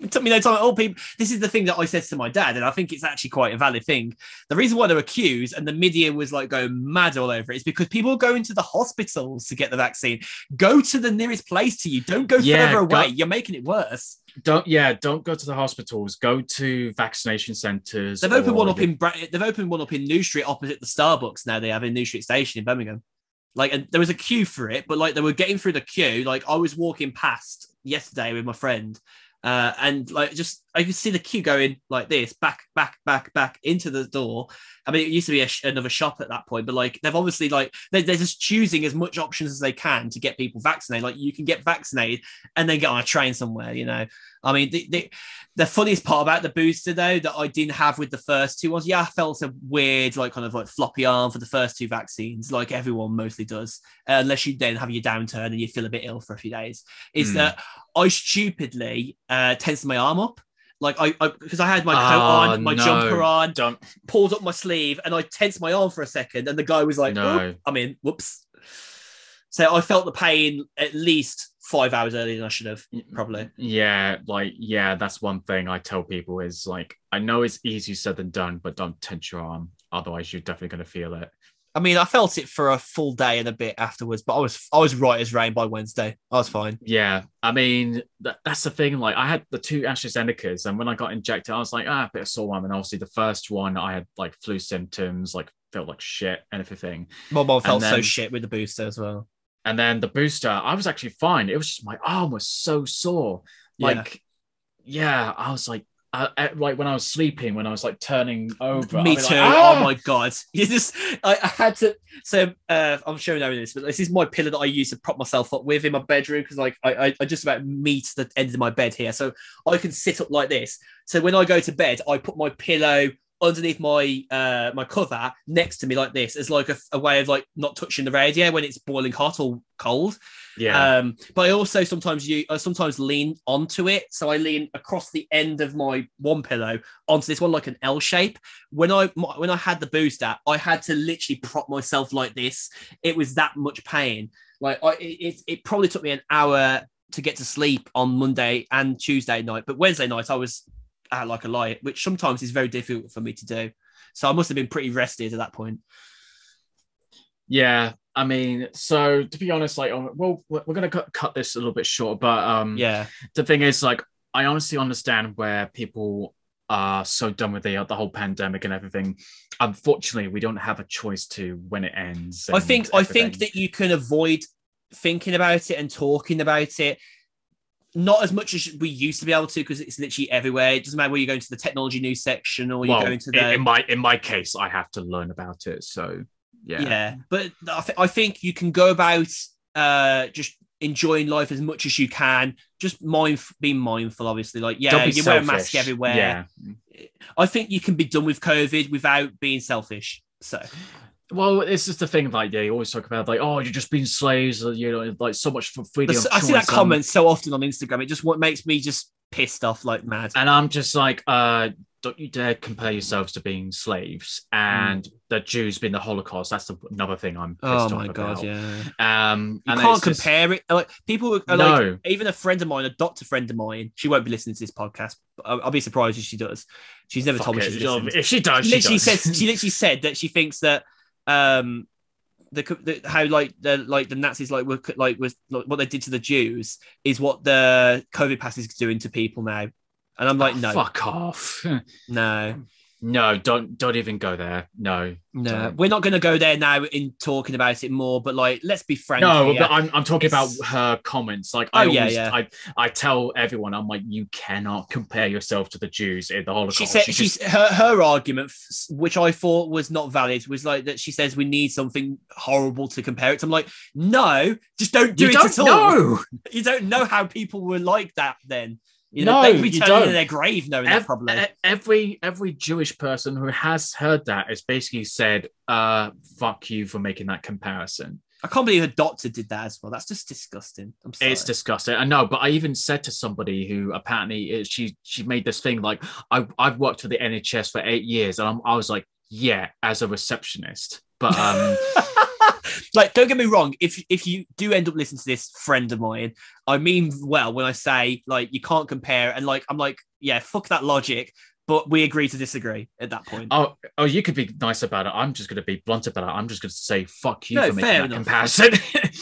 it took me no time. Oh, people, this is the thing that I said to my dad, and I think it's actually quite a valid thing. The reason why they were queues and the media was like going mad all over it is because people go into the hospitals to get the vaccine. Go to the nearest place to you. Don't go Yeah, further go- away. You're making it worse. don't yeah don't go to the hospitals go to vaccination centers They've opened one up in Bra- they've opened one up in New Street opposite the Starbucks now. They have in New Street Station in Birmingham. Like, and there was a queue for it, but like they were getting through the queue. Like I was walking past yesterday with my friend, uh, and like just I could see the queue going like this, back, back, back, back into the door. I mean, it used to be sh- another shop at that point, but like they've obviously like they're, they're just choosing as much options as they can to get people vaccinated. Like you can get vaccinated and then get on a train somewhere. You know, I mean, the, the, the funniest part about the booster though that I didn't have with the first two was yeah, I felt a weird like kind of like floppy arm for the first two vaccines, like everyone mostly does, uh, unless you then have your downturn and you feel a bit ill for a few days. Is Hmm. that I stupidly uh, tensed my arm up. Like I, because I, had my coat Oh, on, my no. jumper on, don't pulled up my sleeve, and I tensed my arm for a second, and the guy was like, No. I mean. Whoops. So I felt the pain at least five hours earlier than I should have, probably. yeah like yeah that's one thing i tell people is like i know it's easier said than done but don't tense your arm otherwise you're definitely going to feel it I mean, I felt it for a full day and a bit afterwards, but I was I was right as rain by Wednesday. I was fine. yeah i mean that, that's the thing like i had the two astrazenecas and when i got injected i was like ah a bit of sore arm and obviously the first one i had like flu symptoms like felt like shit and everything My mom felt so shit with the booster as well. And then the booster, I was actually fine. It was just my arm was so sore. Yeah. Like, yeah, I was like, uh, uh, like when I was sleeping, when I was like turning over. Me too. Like, "Ah!" Oh my god! (laughs) You just, I, I had to. So uh, I'm showing over this, but this is my pillow that I use to prop myself up with in my bedroom because like I, I, I just about meet the end of my bed here, so I can sit up like this. So when I go to bed, I put my pillow underneath my uh my cover next to me like this as like a, a way of like not touching the radio when it's boiling hot or cold. Yeah. Um, but I also sometimes you I sometimes lean onto it. So I lean across the end of my one pillow onto this one like an L shape. When I my- when I had the booster, I had to literally prop myself like this. It was that much pain. Like I it, it, it probably took me an hour to get to sleep on Monday and Tuesday night, but Wednesday night I was out like a light, which sometimes is very difficult for me to do. So I must have been pretty rested at that point. yeah. I mean, so to be honest, like, oh, well, we're gonna cut, cut this a little bit short, but um, Yeah. the thing is, like, I honestly understand where people are so done with the the whole pandemic and everything. Unfortunately, we don't have a choice to when it ends. I think I think that you can avoid thinking about it and talking about it. Not as much as we used to be able to, because it's literally everywhere. It doesn't matter where you're going to the technology news section or you're going to the in my in my case, I have to learn about it. So yeah, yeah. But I, th- I think you can go about uh, just enjoying life as much as you can. Just mind being mindful, obviously. Like yeah, you wear a mask everywhere. Yeah. I think you can be done with COVID without being selfish. So Well, it's just the thing. Like they always talk about, like, oh, you're just being slaves. You know, like so much for freedom. But I see that um, comment so often on Instagram. It just what makes me just pissed off like mad. and I'm just like, uh, don't you dare compare yourselves to being slaves and the Jews being the Holocaust. That's the, another thing I'm pissed Oh my god, about. yeah. Um, You and can't it's just- compare it. Like people are like, No, even a friend of mine, a doctor friend of mine. She won't be listening to this podcast. I'll, I'll be surprised if she does. She's never Fuck told me it. she's listened. If she does, She she, literally does. said she literally said that she thinks that um the, the how like the like the Nazis like were like was like, what they did to the Jews is what the COVID pass is doing to people now. And I'm like, Oh, no, fuck off. (laughs) no, No, don't don't even go there. No, no. Sorry. We're not going to go there now in talking about it more. But like, let's be frank. no, here. but I'm, I'm talking It's- about her comments. Like, oh, I Oh, yeah, always, yeah. I, I tell everyone, I'm like, you cannot compare yourself to the Jews in the Holocaust. she said You she's just- her her argument, which I thought was not valid, was like that she says we need something horrible to compare it. to. I'm like, no, just don't do you it don't at all. know. (laughs) You don't know how people were like that then. You know, No, they could be turning their grave knowing Ev- that probably. e- every every Jewish person who has heard that has basically said, uh, "Fuck you for making that comparison." I can't believe a doctor did that as well. That's just disgusting. I'm sorry. It's disgusting. I know, but I even said to somebody who apparently is, she she made this thing like I I've worked for the NHS for eight years, and I'm, I was like, yeah, as a receptionist, but um. (laughs) like, don't get me wrong. If if you do end up listening to this friend of mine, I mean well when I say like you can't compare, and like I'm like, yeah, fuck that logic. But we agree to disagree at that point. Oh, oh, you could be nice about it. I'm just going to be blunt about it. I'm just going to say fuck you No, for making that enough. comparison.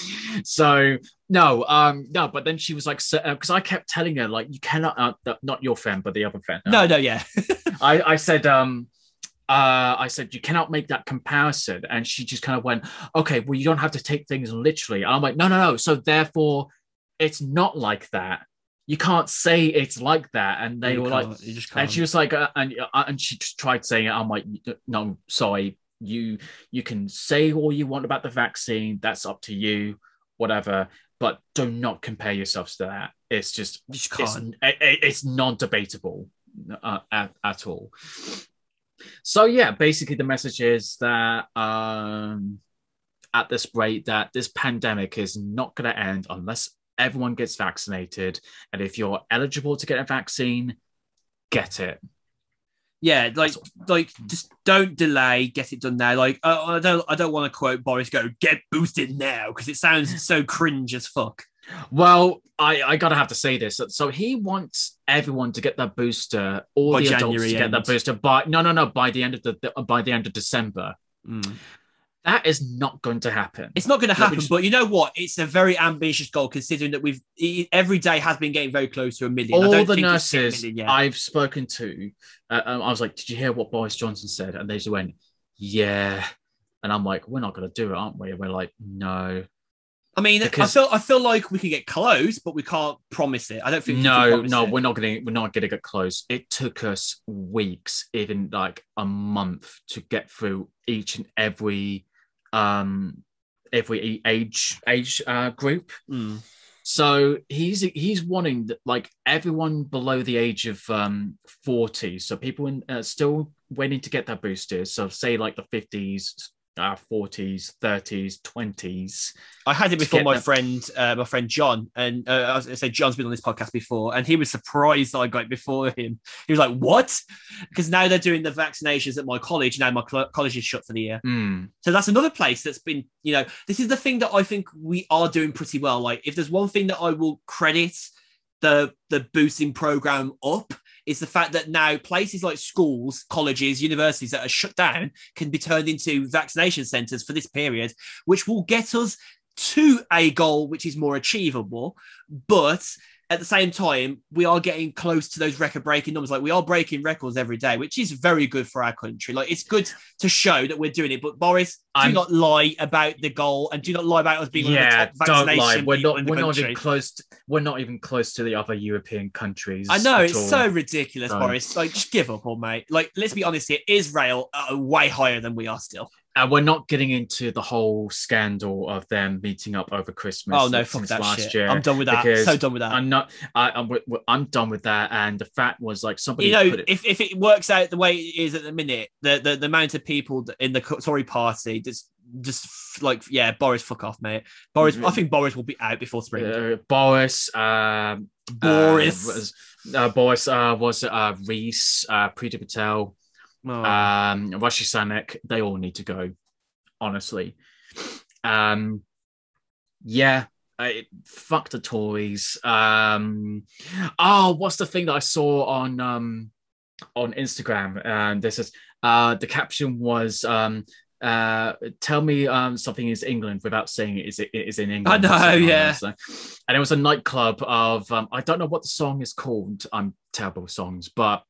(laughs) so no, um, no. But then she was like, because I kept telling her like, you cannot, uh, not your friend, but the other friend. Uh, no, no, yeah. (laughs) I, I said, um, uh, I said you cannot make that comparison, and she just kind of went, okay, well, you don't have to take things literally. And I'm like, no, no, no. So therefore, it's not like that. You can't say it's like that, and they You were like, can't- you just can't. and she was like, uh, and uh, and she just tried saying it. I'm like, no, sorry, you you can say all you want about the vaccine. That's up to you, whatever. But do not compare yourselves to that. It's just it's it- it- it's non-debatable uh, at, at all. So yeah, basically the message is that um, at this rate that this pandemic is not going to end unless everyone gets vaccinated, and if you're eligible to get a vaccine, get it. Yeah, like like just don't delay, get it done now. Like uh, I don't I don't want to quote Boris go get boosted now because it sounds so cringe as fuck. Well, I, I gotta have to say this. So he wants everyone to get that booster, all By the adults January to get that booster by no no no by the end of the, the by the end of December. Mm. That is not going to happen. It's not going to happen, just- but you know what? It's a very ambitious goal considering that we've every day has been getting very close to a million. I all don't the think it's hit a nurses. I've spoken to, uh, um, I was like, "Did you hear what Boris Johnson said?" And they just went, "Yeah," and I'm like, "We're not going to do it, aren't we?" And we're like, "No." I mean, Because- I feel I feel like we can get close, but we can't promise it. I don't think. we can No, no, it. we're not gonna we're not gonna get close. It took us weeks, even like a month, to get through each and every um every age age uh, group. Mm. So he's he's wanting that like everyone below the age of um 40, so people in uh, still waiting to get their boosters. So say like the 50s, uh, 40s, 30s, 20s. I had it before my them- friend, uh, my friend John, and uh, I was gonna say John's been on this podcast before, and he was surprised that I got it before him. He was like, "What?" Because now they're doing the vaccinations at my college. Now my cl- college is shut for the year, Hmm. so that's another place that's been, you know, this is the thing that I think we are doing pretty well. Like, if there's one thing that I will credit the the boosting program up is the fact that now places like schools, colleges, universities that are shut down can be turned into vaccination centres for this period, which will get us to a goal which is more achievable. But at the same time, we are getting close to those record breaking numbers. Like we are breaking records every day, which is very good for our country. Like it's good to show that we're doing it. But Boris, do I'm- not lie about the goal and do not lie about us being yeah, one of the top don't lie. We're not we're not even close. To, we're not even close to the other European countries. I know it's all. so ridiculous, Don't. Boris. Like, just give up, old mate. Like, let's be honest here. Israel are way higher than we are still. And we're not getting into the whole scandal of them meeting up over Christmas. Oh no, fuck that last shit. year. I'm done with that. So done with that. I'm not. I, I'm. w- w- I'm done with that. And the fact was like somebody you know, it. if, if it works out the way it is at the minute, the the, the amount of people in the Tory party that's just like, yeah, Boris, fuck off, mate. Boris, I think Boris will be out before spring. uh, Boris, um, Boris. uh, was, uh, Boris uh, was uh, Reese, uh, Priti Patel, Oh. um, Rishi Sunak. They all need to go. Honestly, um, yeah. I, fuck the Tories. Um, oh, what's the thing that I saw on um, on Instagram? And this is uh, the caption was um, uh, tell me um, something is England without saying it is it is in England. I know, yeah. So- and it was a nightclub of um, I don't know what the song is called. I'm terrible with songs, but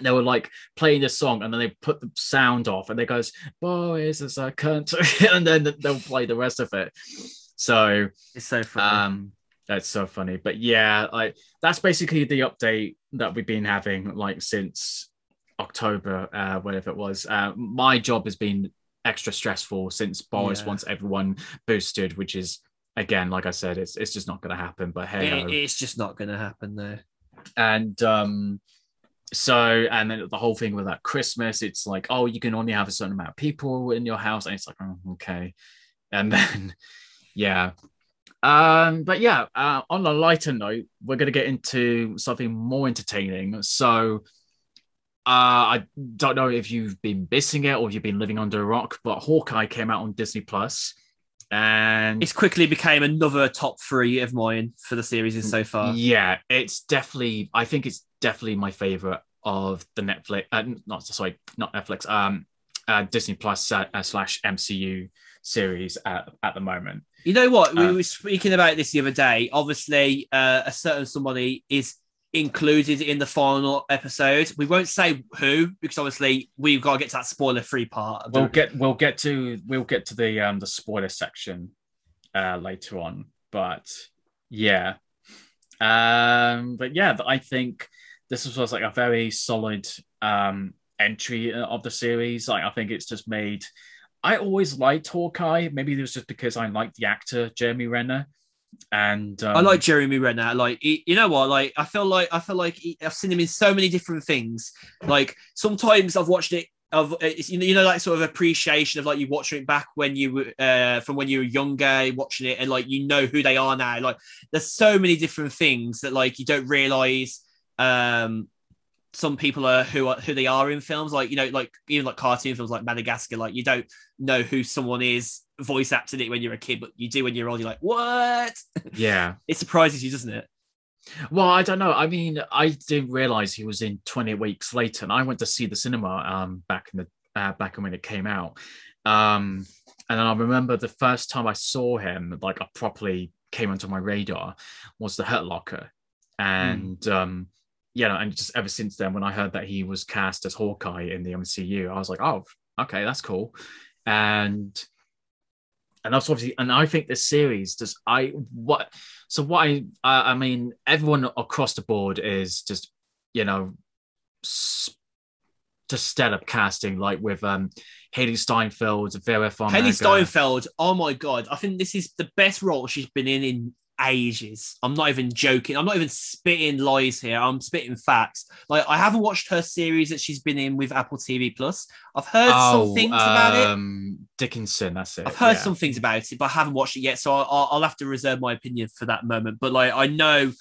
they were like playing this song and then they put the sound off and they goes, boys, is a cunt, (laughs) and then they'll play the rest of it. So it's so funny. um, that's so funny. But yeah, like that's basically the update that we've been having like since October, uh, whatever it was. Uh, my job has been extra stressful since Boris Yeah. wants everyone boosted, which is again, like I said, it's it's just not going to happen. But hey, It- it's just not going to happen there. and um so and then the whole thing with that christmas it's like oh you can only have a certain amount of people in your house and it's like oh, okay. And (laughs) then yeah. Um but yeah uh, on a lighter note we're going to get into something more entertaining. So uh, I don't know if you've been missing it or you've been living under a rock, but Hawkeye came out on Disney Plus, and It's quickly became another top three of mine for the series so far. Yeah, it's definitely. I think it's definitely my favorite of the Netflix. Uh, not sorry, not Netflix. Um, uh, Disney Plus uh, uh, slash MCU series at, at the moment. You know what? We Uh, were speaking about this the other day. Obviously, uh, a certain somebody is included in the final episode. We won't say who because obviously we've got to get to that spoiler-free part. We'll get we'll get to we'll get to the um the spoiler section uh later on, but yeah, um, but yeah, I think this was like a very solid um entry of the series. Like I think it's just made. I always liked Hawkeye. Maybe it was just because I liked the actor Jeremy Renner, and um, I like Jeremy Renner. Like he- you know what? Like I feel like I feel like he, I've seen him in so many different things. Like sometimes I've watched it. Of you know, you know, like sort of appreciation of like you watching it back when you were uh, from when you were younger, watching it, and like you know who they are now. Like there's so many different things that like you don't realize. Um, some people are who are who they are in films, like you know, like even like cartoon films like Madagascar. Like you don't know who someone is voice acting it when you're a kid, but you do when you're old. You're like, what? (laughs) yeah. It surprises you, doesn't it? Well, I don't know. I mean, I didn't realize he was in 20 Weeks Later, and I went to see the cinema um back in the uh, back when it came out. Um, and then I remember the first time I saw him, like I properly came onto my radar, was the Hurt Locker, and um, yeah, and just ever since then, when I heard that he was cast as Hawkeye in the MCU, I was like, oh, okay, that's cool, and and that's obviously, and I think this series does. I what so what I I mean, everyone across the board is just you know just stellar casting, like with um Hailee Steinfeld, Vera Farmiga. Hailee Steinfeld, oh my god, I think this is the best role she's been in in ages. I'm not even joking. I'm not even spitting lies here. I'm spitting facts. Like I haven't watched her series that she's been in with Apple TV Plus. I've heard Oh, some things about it. um, Dickinson, that's it. I've heard yeah. some things about it, but I haven't watched it yet. So I'll, I'll have to reserve my opinion for that moment. But like, I know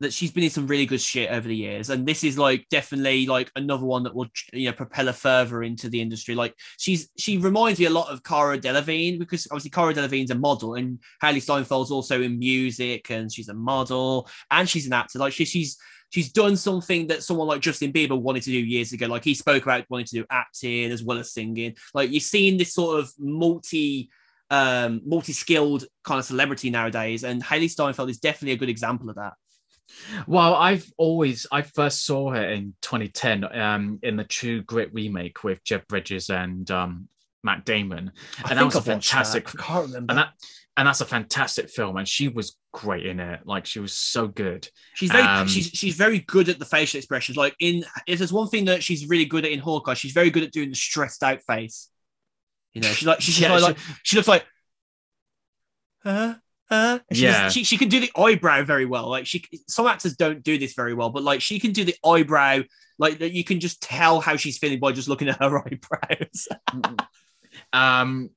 that she's been in some really good shit over the years, and this is like definitely like another one that will you know propel her further into the industry. Like she's she reminds me a lot of Cara Delevingne because obviously Cara Delevingne's a model, and Hailee Steinfeld's also in music, and she's a model and she's an actor. Like she, she's she's done something that someone like Justin Bieber wanted to do years ago. Like he spoke about wanting to do acting as well as singing. Like you're seeing this sort of multi um multi-skilled kind of celebrity nowadays and Hailee Steinfeld is definitely a good example of that. Well, I've always I first saw her in 2010 um, in the True Grit remake with Jeff Bridges and um, Matt Damon, I and that think was a I've watched fantastic. that. I can't remember. And that and that's a fantastic film, and she was great in it. Like she was so good. She's very Um, she's she's very good at the facial expressions. Like in if there's one thing that she's really good at in Hawkeye, she's very good at doing the stressed out face. You know, she's like she's (laughs) Yeah, like, she- like she looks like uh uh she, Yeah. does- she she can do the eyebrow very well. Like she some actors don't do this very well, but like she can do the eyebrow like that you can just tell how she's feeling by just looking at her (laughs) eyebrows. um,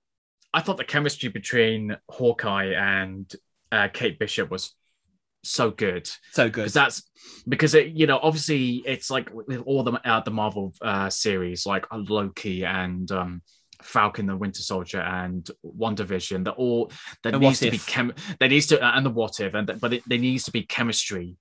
I thought the chemistry between Hawkeye and uh, Kate Bishop was so good. so good. because that's because it you know obviously it's like with all the uh, the Marvel uh, series like Loki and um Falcon the Winter Soldier and WandaVision that all And needs to be chem there needs to uh, and the what if and th- but it, there needs to be chemistry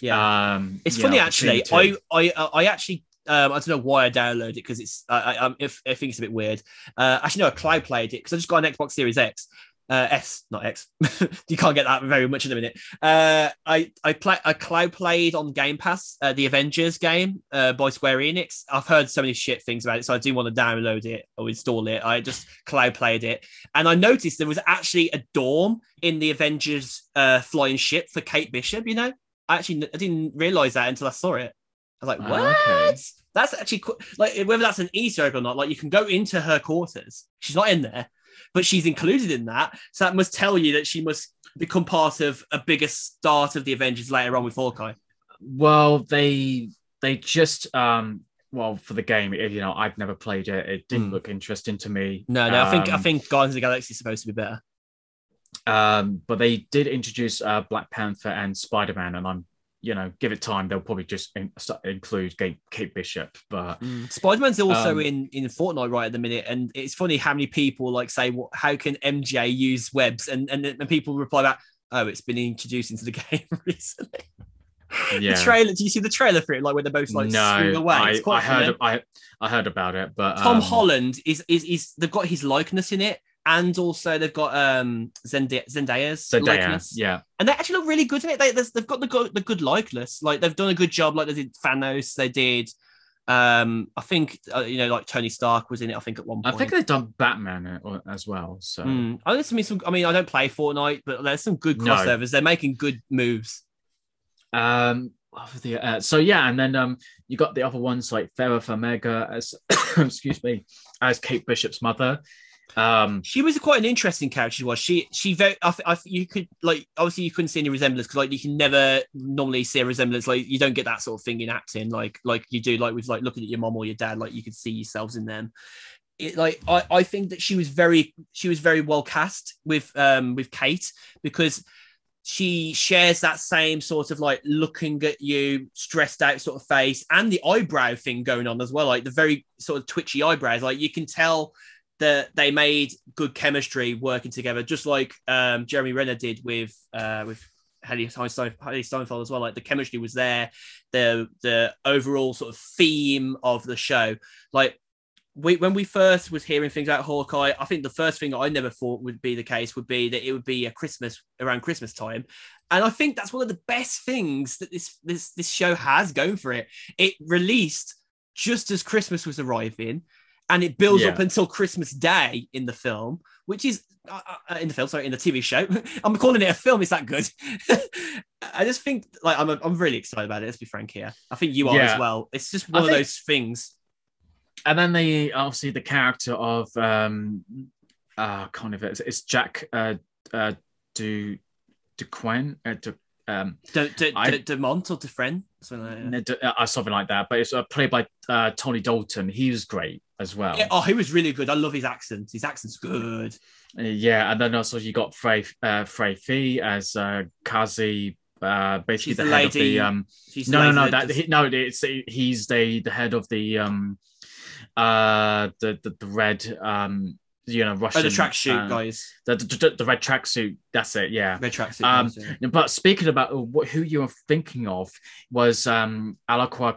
Yeah. um It's funny know, actually. the. I I I actually um, I don't know why I downloaded it because it's I, I, if, I think it's a bit weird. Uh, actually, no, I cloud played it because I just got an Xbox Series X, uh, S, not X. (laughs) you can't get that very much in a minute. Uh, I I play I cloud played on Game Pass uh, the Avengers game uh, by Square Enix. I've heard so many shit things about it, so I do want to download it or install it. I just cloud played it, and I noticed there was actually a dorm in the Avengers uh, flying ship for Kate Bishop. You know, I actually I didn't realize that until I saw it. I was like, what? okay. That's actually like whether that's an Easter egg or not. Like you can go into her quarters. She's not in there, but she's included in that. So that must tell you that she must become part of a bigger start of the Avengers later on with Hawkeye. well they they just um well for the game you know I've never played it it didn't Mm. look interesting to me No, no, I think I Um, think Guardians of the Galaxy is supposed to be better. Um, but they did introduce uh, Black Panther and Spider Man, and I'm, you know, give it time, they'll probably just in, include Kate, Kate Bishop. But Spider Man's also Um, in in Fortnite right at the minute, and it's funny how many people like say, "What? How can MJ use webs?" And and and people reply back, "Oh, it's been introduced into the (laughs) game recently." yeah, The trailer. Do you see the trailer for it? Like where they're both like no, away. I, It's quite I heard. I, I heard about it, but Tom um, Holland is, is is they've got his likeness in it, and also they've got um Zendaya, Zendaya's Zendaya, likeness, yeah, and they actually look really good in it. They, they've got the good, the good likeness. Like they've done a good job. Like they did Thanos, they did. Um, I think uh, you know, like Tony Stark was in it. I think at one point. I think they've done Batman uh, as well. So Mm. I, there's some, some- I mean, I don't play Fortnite, but there's some good No. crossovers. They're making good moves. Um, the, uh, so yeah, and then um, you got the other ones like Vera Farmiga as, (coughs) excuse me, as Kate Bishop's mother. Um, She was quite an interesting character. Was. She she very. I, I, you could like obviously you couldn't see any resemblance because like you can never normally see a resemblance. Like you don't get that sort of thing in acting. Like like you do like with like looking at your mom or your dad. Like you could see yourselves in them. It, like I, I think that she was very she was very well cast with um with Kate because she shares that same sort of like looking at you stressed out sort of face and the eyebrow thing going on as well like the very sort of twitchy eyebrows like you can tell that they made good chemistry working together just like um Jeremy Renner did with uh with Hailee Steinfeld, as well. Like the chemistry was there. The the overall sort of theme of the show. Like we, when we first was hearing things about Hawkeye, I think the first thing I never thought would be the case would be that it would be a Christmas around Christmas time, and I think that's one of the best things that this this this show has going for it. It released just as Christmas was arriving, and it builds Yeah. up until Christmas Day in the film, which is uh, uh, in the film, sorry, in the TV show. (laughs) I'm calling it a film. Is that good? (laughs) I just think like I'm I'm really excited about it. Let's be frank here. I think you are Yeah. as well. It's just I one of think- those things. and then the obviously the character of um uh kind of it's, it's Jack uh uh Du Duquesne uh, Du, um De, de, I- de, Demont or Defren, something like that. uh, something like that but it's uh, played by uh Tony Dalton he was great as well Yeah, oh, he was really good. I love his accent. His accent's good. Uh, yeah and then also you got Fra uh Fra Fee as uh Kazi uh basically She's the, the head of the um She's no no no that he, no it's he's the the head of the um uh the the, the red um you know Russian oh, the tracksuit uh, guys. the, the, the red tracksuit. That's it. Yeah. Red tracksuit. Um, guys, yeah. But speaking about what, who you were thinking of was um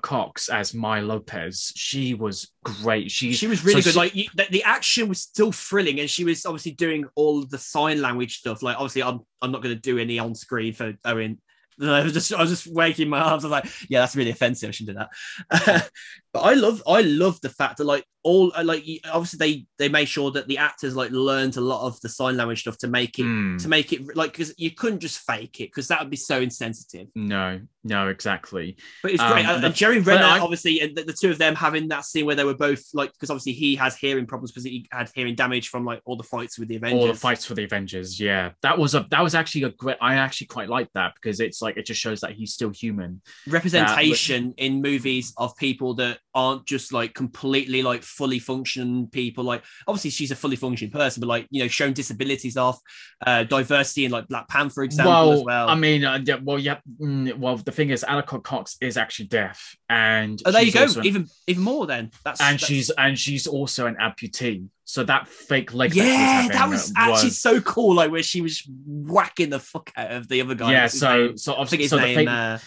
Cox as Maya Lopez. She was great. She She was really so good. she- like you, the, the action was still thrilling, and she was obviously doing all the sign language stuff. Like obviously, I'm I'm not going to do any on screen for Owen. (laughs) I was just I was just waking my arms. I was like, yeah, that's really offensive. I shouldn't do that. (laughs) but I love I love the fact that like all uh, like obviously they they made sure that the actors like learned a lot of the sign language stuff to make it Hmm. to make it like because you couldn't just fake it because that would be so insensitive. no, no, exactly. But it's great. Um, and, and Jerry Renner, I- obviously, and the, the two of them having that scene where they were both like, because obviously he has hearing problems because he had hearing damage from like all the fights with the Avengers. All the fights for the Avengers. Yeah, that was a that was actually a great. I actually quite like that because it's like it just shows that he's still human. representation in movies of people that aren't just like completely like fully functioning people. Like obviously she's a fully functioning person, but like you know, showing disabilities off, uh, diversity in like Black Panther, example, well, as well. I mean, uh, yeah, well, yeah. mm, Well, the thing is, Alaqua Cox is actually deaf, and oh, there you go. an- Even even more then. That's and that's- she's and she's also an amputee. So that fake leg, that she was yeah, having that was actually so cool. Like where she was whacking the fuck out of the other guy. yeah. So name? so obviously, so the fake, uh,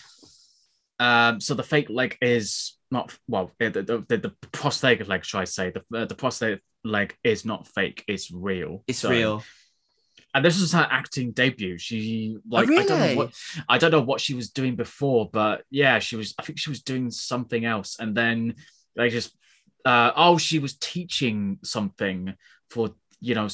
um, so the fake leg is not well. The the, the, the prosthetic leg, should I say? The uh, the prosthetic leg is not fake. It's real. it's So- real. And this was her acting debut. She like I don't know really? what I don't know what she was doing before, but yeah, she was. I think she was doing something else, and then they just. Uh, oh, she was teaching something for you know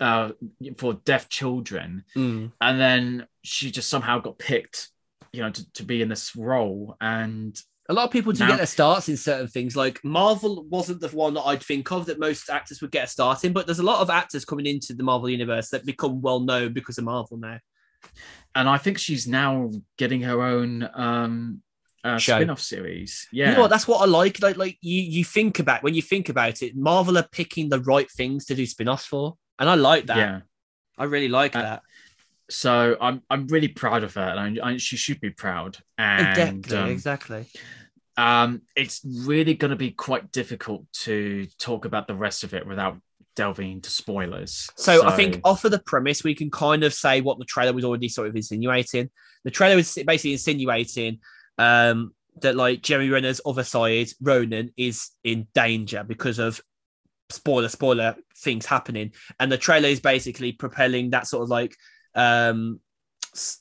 uh, for deaf children, Mm. and then she just somehow got picked, you know, to, to be in this role. And A lot of people do Now- get their starts in certain things. Like Marvel wasn't the one that I'd think of that most actors would get a start in, but there's a lot of actors coming into the Marvel universe that become well known because of Marvel now. and I think she's now getting her own um, uh, spin-off series. Yeah, You know what? That's what I like. Like, like you, you think about when you think about it, Marvel are picking the right things to do spin-offs for, and I like that. yeah. I really like Uh, that. So I'm I'm really proud of her, and I, I, she should be proud. And exactly, um, exactly. um, it's really going to be quite difficult to talk about the rest of it without delving into spoilers. So, I think off of the premise, we can kind of say what the trailer was already sort of insinuating. The trailer was basically insinuating um, that like Jeremy Renner's other side, Ronin, is in danger because of spoiler, spoiler things happening, and the trailer is basically propelling that sort of like um,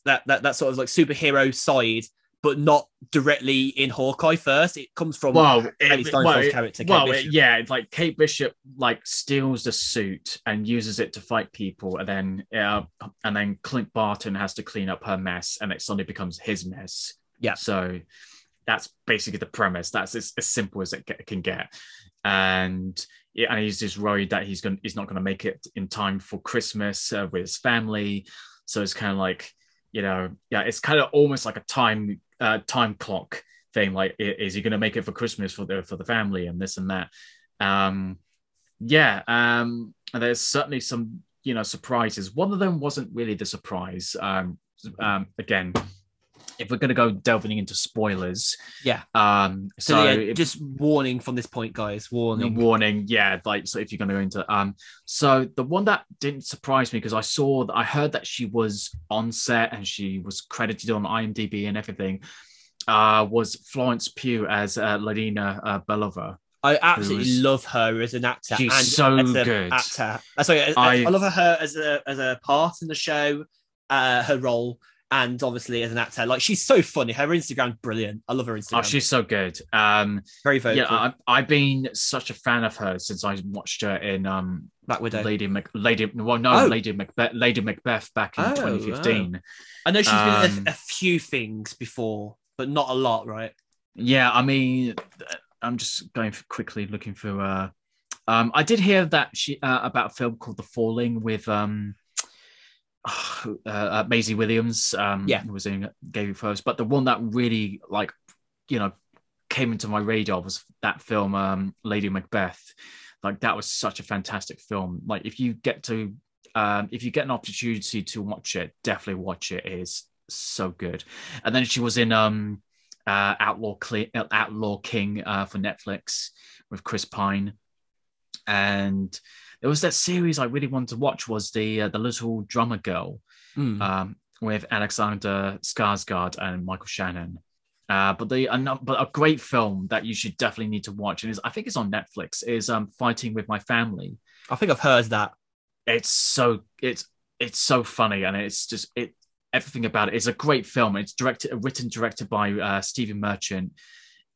that that that sort of like superhero side. But not directly in Hawkeye first. It comes from well, it, well, it- character. Kate well, it- yeah, it's like Kate Bishop like steals the suit and uses it to fight people, and then uh, and then Clint Barton has to clean up her mess, and it suddenly becomes his mess. Yeah. So that's basically the premise. That's as, as simple as it get, can get, and yeah, and he's just worried that he's going he's not going to make it in time for Christmas uh, with his family. So it's kind of like you know, yeah, it's kind of almost like a time uh, time clock thing. Like, is he going to make it for Christmas for the for the family and this and that? Um, yeah, um, and there's certainly some you know surprises. One of them wasn't really the surprise. Um, um, again, if we're going to go delving into spoilers, Yeah. Um, So, so, yeah, if- just warning from this point, guys. Warning. warning yeah like so if you're going to go into um so the one that didn't surprise me because i saw that i heard that she was on set and she was credited on imdb and everything uh was florence pugh as uh, Yelena uh, Belova I absolutely was- love her as an actor. She's and so as a good. Actor. Uh, sorry, I, I, I- love her as a as a part in the show, uh, her role, and obviously as an actor. Like she's so funny. Her Instagram's brilliant. I love her Instagram. Oh, she's so good. Um, very vocal. yeah, I, I've been such a fan of her since I watched her in um, Black Widow. Lady Mac, Lady. Well, no, Oh. Lady Macbeth. Lady Macbeth back in Oh, 2015. I know she's been Um, a, a few things before, but not a lot, right? Yeah, I mean, I'm just going for quickly looking for. Uh, um, I did hear that she uh, about a film called The Falling with um, uh, uh, Maisie Williams. Um, Yeah. was in Game of Thrones, but the one that really like, you know, came into my radar was that film, um, Lady Macbeth. Like that was such a fantastic film. Like if you get to, um, if you get an opportunity to watch it, definitely watch it. It is so good. And then she was in um uh, Outlaw Cle- Outlaw King uh, for Netflix with Chris Pine, and there was that series I really wanted to watch was the uh, the Little Drummer Girl Mm. um, with Alexander Skarsgård and Michael Shannon. Uh, but the but a great film that you should definitely need to watch and is I think it's on Netflix is um, Fighting with My Family. I think I've heard that. It's so it's it's so funny and it's just it everything about it. It's a great film. It's directed written directed by uh, Stephen Merchant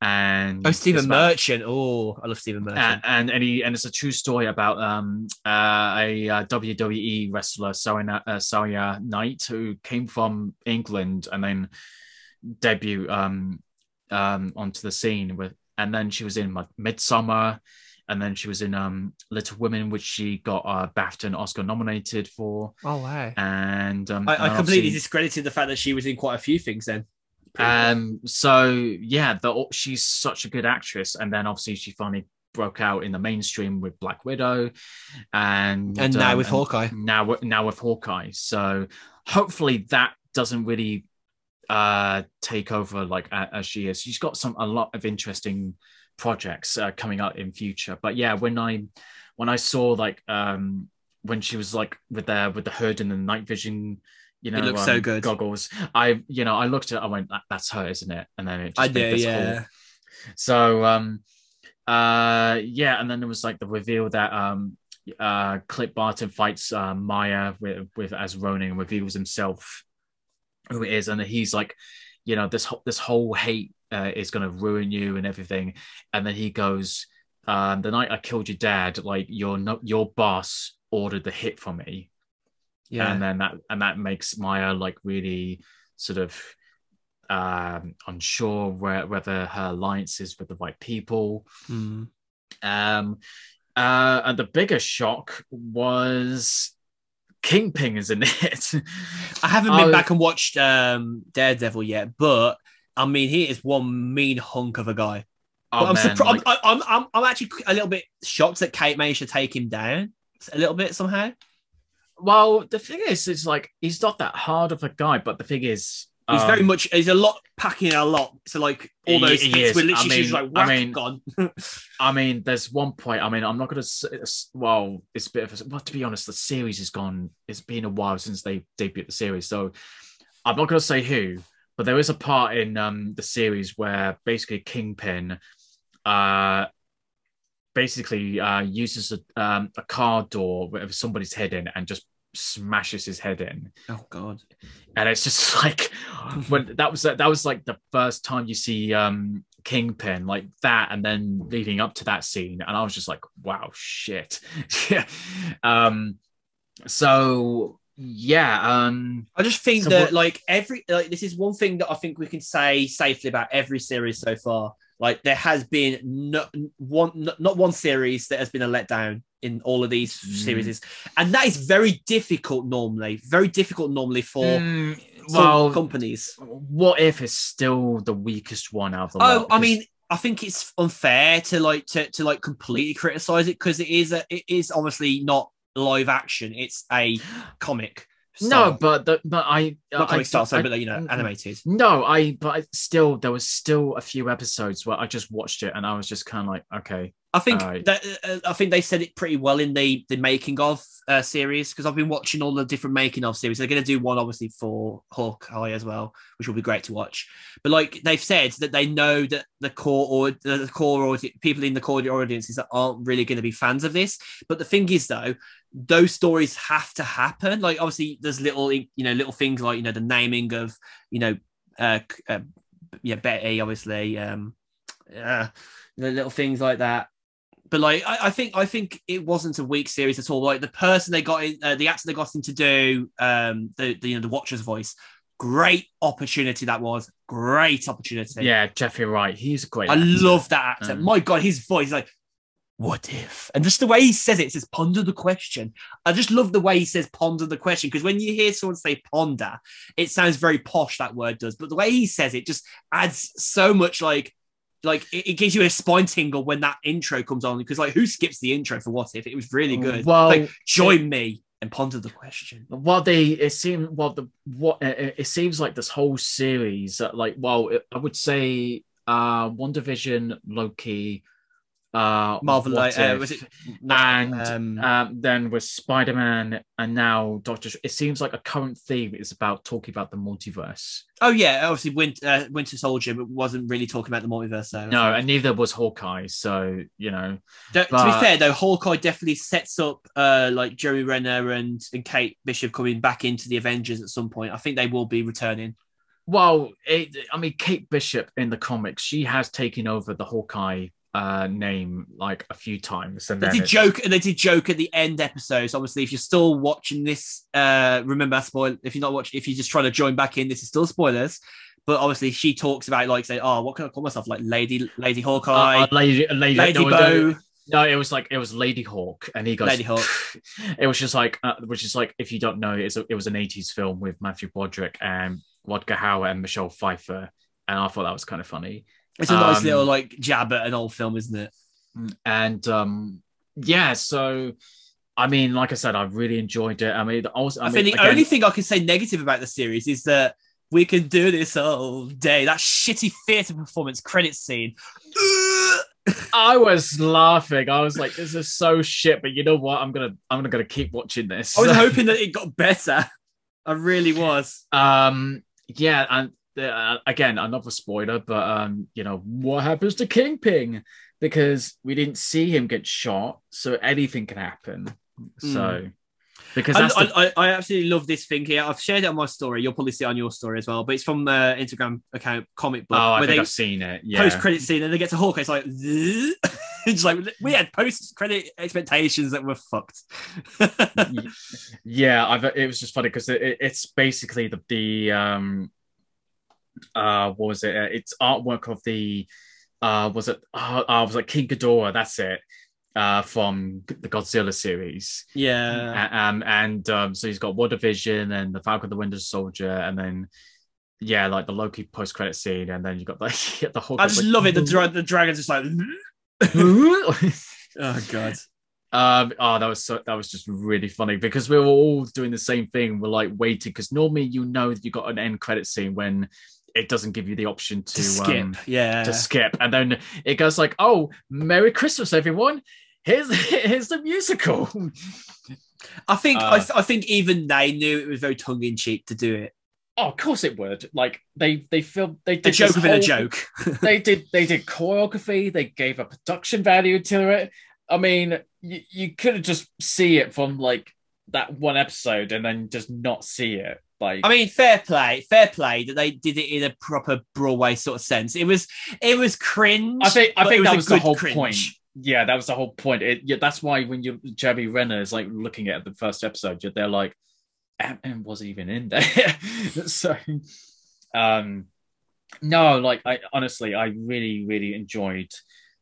and Oh, Stephen Merchant. Oh, I love Stephen Merchant. and and and, he, and it's a true story about um uh, a uh, WWE wrestler Sonya uh, Sonya Knight who came from England and then debut um um onto the scene with and then she was in like, Midsummer and then she was in um Little Women which she got uh, BAFTA and Oscar nominated for oh wow. and um I, I completely obviously- discredited the fact that she was in quite a few things then. Um, so yeah, the, she's such a good actress, and then obviously she finally broke out in the mainstream with Black Widow, and and now um, with and Hawkeye. now now with Hawkeye. So hopefully that doesn't really uh take over like a- as she is. She's got some a lot of interesting projects uh, coming up in future. But yeah, when I when I saw like um when she was like with the with the hood and the night vision. You know, looks so um, good. Goggles. I, you know, I looked at. it, I went, that, "That's her, isn't it?" And then it. Just I this yeah. whole- So, um, uh, yeah, and then there was like the reveal that um, uh, Clint Barton fights uh, Maya with with as Ronin and reveals himself who it is, and he's like, you know, this whole this whole hate uh, is going to ruin you and everything, and then he goes, um, the night I killed your dad, like your no, your boss ordered the hit for me, Yeah. and then that and that makes Maya like really sort of um unsure where, whether her alliance is with the right people Mm. um uh and the bigger shock was kingpin is in it (laughs) I haven't been Oh. back and watched um, Daredevil yet, but I mean, he is one mean hunk of a guy. oh, I'm, man, surpri- like- I'm, I'm, I'm, I'm actually a little bit shocked that Kate managed to take him down a little bit somehow. Well the thing is it's like he's not that hard of a guy but the thing is He's um, very much, he's a lot, packing a lot. So, like, all those he hits is. were I literally mean- just like, I mean- gone. (laughs) I mean, there's one point. I mean, I'm not going to. Well, it's a bit of a. Well, to be honest, the series has gone. It's been a while since they debuted the series, so I'm not going to say who. But there is a part in um, the series where basically Kingpin, uh, basically uh, uses a, um, a car door with somebody's head in and just smashes his head in oh, God. and it's just (laughs) like when that was that was like the first time you see um kingpin like that and then leading up to that scene and i was just like wow shit (laughs) yeah um so yeah um I just think So that what- like every like this is one thing that I think we can say safely about every series so far. Like there has been no one not, one series that has been a letdown in all of these Mm. series, and that is very difficult normally. Very difficult normally for mm, well companies. what if it's still the weakest one out of the Oh? I mean, I think it's unfair to like to, to like completely criticize it because it is a, it is obviously not live action. It's a (gasps) comic. No but the, but i not I, comic style, sorry, I- but you know, animated. No, I but I still there was still a few episodes where I just watched it and I was just kind of like, okay, I think that uh, I think they said it pretty well in the the making of uh, series because I've been watching all the different making of series. They're going to do one obviously for Hawkeye as well, which will be great to watch. But like they've said that they know that the core or the core audi- people in the core audiences that aren't really going to be fans of this. But the thing is though, those stories have to happen. Like obviously there's little you know little things like you know the naming of you know uh, uh yeah Betty obviously um uh, the little things like that but like I, I think I think it wasn't a weak series at all. Like the person they got in, uh, the actor they got him to do um the, the you know the Watcher's voice, great opportunity that was. Great opportunity. Yeah, Jeffrey Wright. He's a great. I actor. love that actor. Um, My God, his voice like, what if? And just the way he says it, it says ponder the question. I just love the way he says ponder the question because when you hear someone say ponder, it sounds very posh. That word does, but the way he says it just adds so much like. Like it, it gives you a spine tingle when that intro comes on because like who skips the intro for what if it was really good. Well, like join me and ponder the question. Well, they it seemed well the what it, it seems like this whole series like well it, I would say uh WandaVision, Loki, uh Marvel, What uh, was it? and um, um, then with Spider Man and now Doctor. It seems like a current theme is about talking about the multiverse. oh yeah, obviously Winter, uh, Winter Soldier wasn't really talking about the multiverse. So No, and neither was Hawkeye. So you know, Th- to be fair though, Hawkeye definitely sets up uh like Jeremy Renner and, and Kate Bishop coming back into the Avengers at some point. I think they will be returning. well, it, I mean, Kate Bishop in the comics, she has taken over the Hawkeye uh name like a few times, and They then did it's- joke and they did joke at the end episodes. Obviously, if you're still watching this, uh remember spoil if you're not watching, if you're just trying to join back in, this is still spoilers. But obviously she talks about like say, oh, what can I call myself? Like Lady Lady Hawkeye, uh, uh, lady, lady, Lady no, Bow. No, it was like it was Lady Hawk, and he goes Lady Hawk. (laughs) It was just like, uh, which is like, if you don't know, it's a, it was an '80s film with Matthew Broderick and Rutger Hauer and Michelle Pfeiffer, and I thought that was kind of funny. It's a nice Um, little like jab at an old film, isn't it? And um, yeah, so I mean, like I said, I really enjoyed it. I mean, also, I, I, mean, think the again- only thing I can say negative about the series is that we can do this all day. That shitty theatre performance credit scene. (laughs) I was laughing. I was like, "This is so shit," but you know what? I'm gonna, I'm gonna, gonna keep watching this. I was (laughs) hoping that it got better. I really was. Um, yeah, and uh, again, another spoiler, but um, you know, what happens to Kingpin? Because we didn't see him get shot, so anything can happen. So, because I, the, I, I, absolutely love this thing here. I've shared it on my story. You'll probably see it on your story as well. But it's from the Instagram account Comic Book, oh, I where think they I've seen it. Yeah, post credit scene and they get to Hawkeye. It's like, (laughs) it's like we had post credit expectations that were fucked. (laughs) yeah, I've, it was just funny because it- it's basically the the um, uh, what was it? Uh, It's artwork of the uh, was it? Uh, uh, was like King Ghidorah. That's it. Uh, from the Godzilla series. yeah. Um, and um, so he's got WandaVision and the Falcon the Winter Soldier, and then yeah, like the Loki post credit scene, and then you got the (laughs) the whole. I just love it. The, dra- (laughs) the dragon's just like, (laughs) oh god. um, oh, that was so that was just really funny because we were all doing the same thing. We're like waiting because normally you know that you got an end credit scene when it doesn't give you the option to, To skip, um, yeah. to skip, and then it goes like, "Oh, Merry Christmas, everyone! Here's (laughs) here's the musical." I think Uh, I, th- I think even they knew it was very tongue in cheek to do it. Oh, of course it would. Like they they filmed they A did joke within a joke. (laughs) they did they did choreography. They gave a production value to it. I mean, you, you could have just see it from like that one episode and then just not see it. I mean, fair play, fair play that they did it in a proper Broadway sort of sense. It was it was cringe. I think I think it that was the whole cringe. point. Yeah, that was the whole point. It, yeah, that's why when you Jeremy Renner is like looking at the first episode, they're like, Ant Man wasn't even in there. (laughs) so, um, no, like I honestly, I really, really enjoyed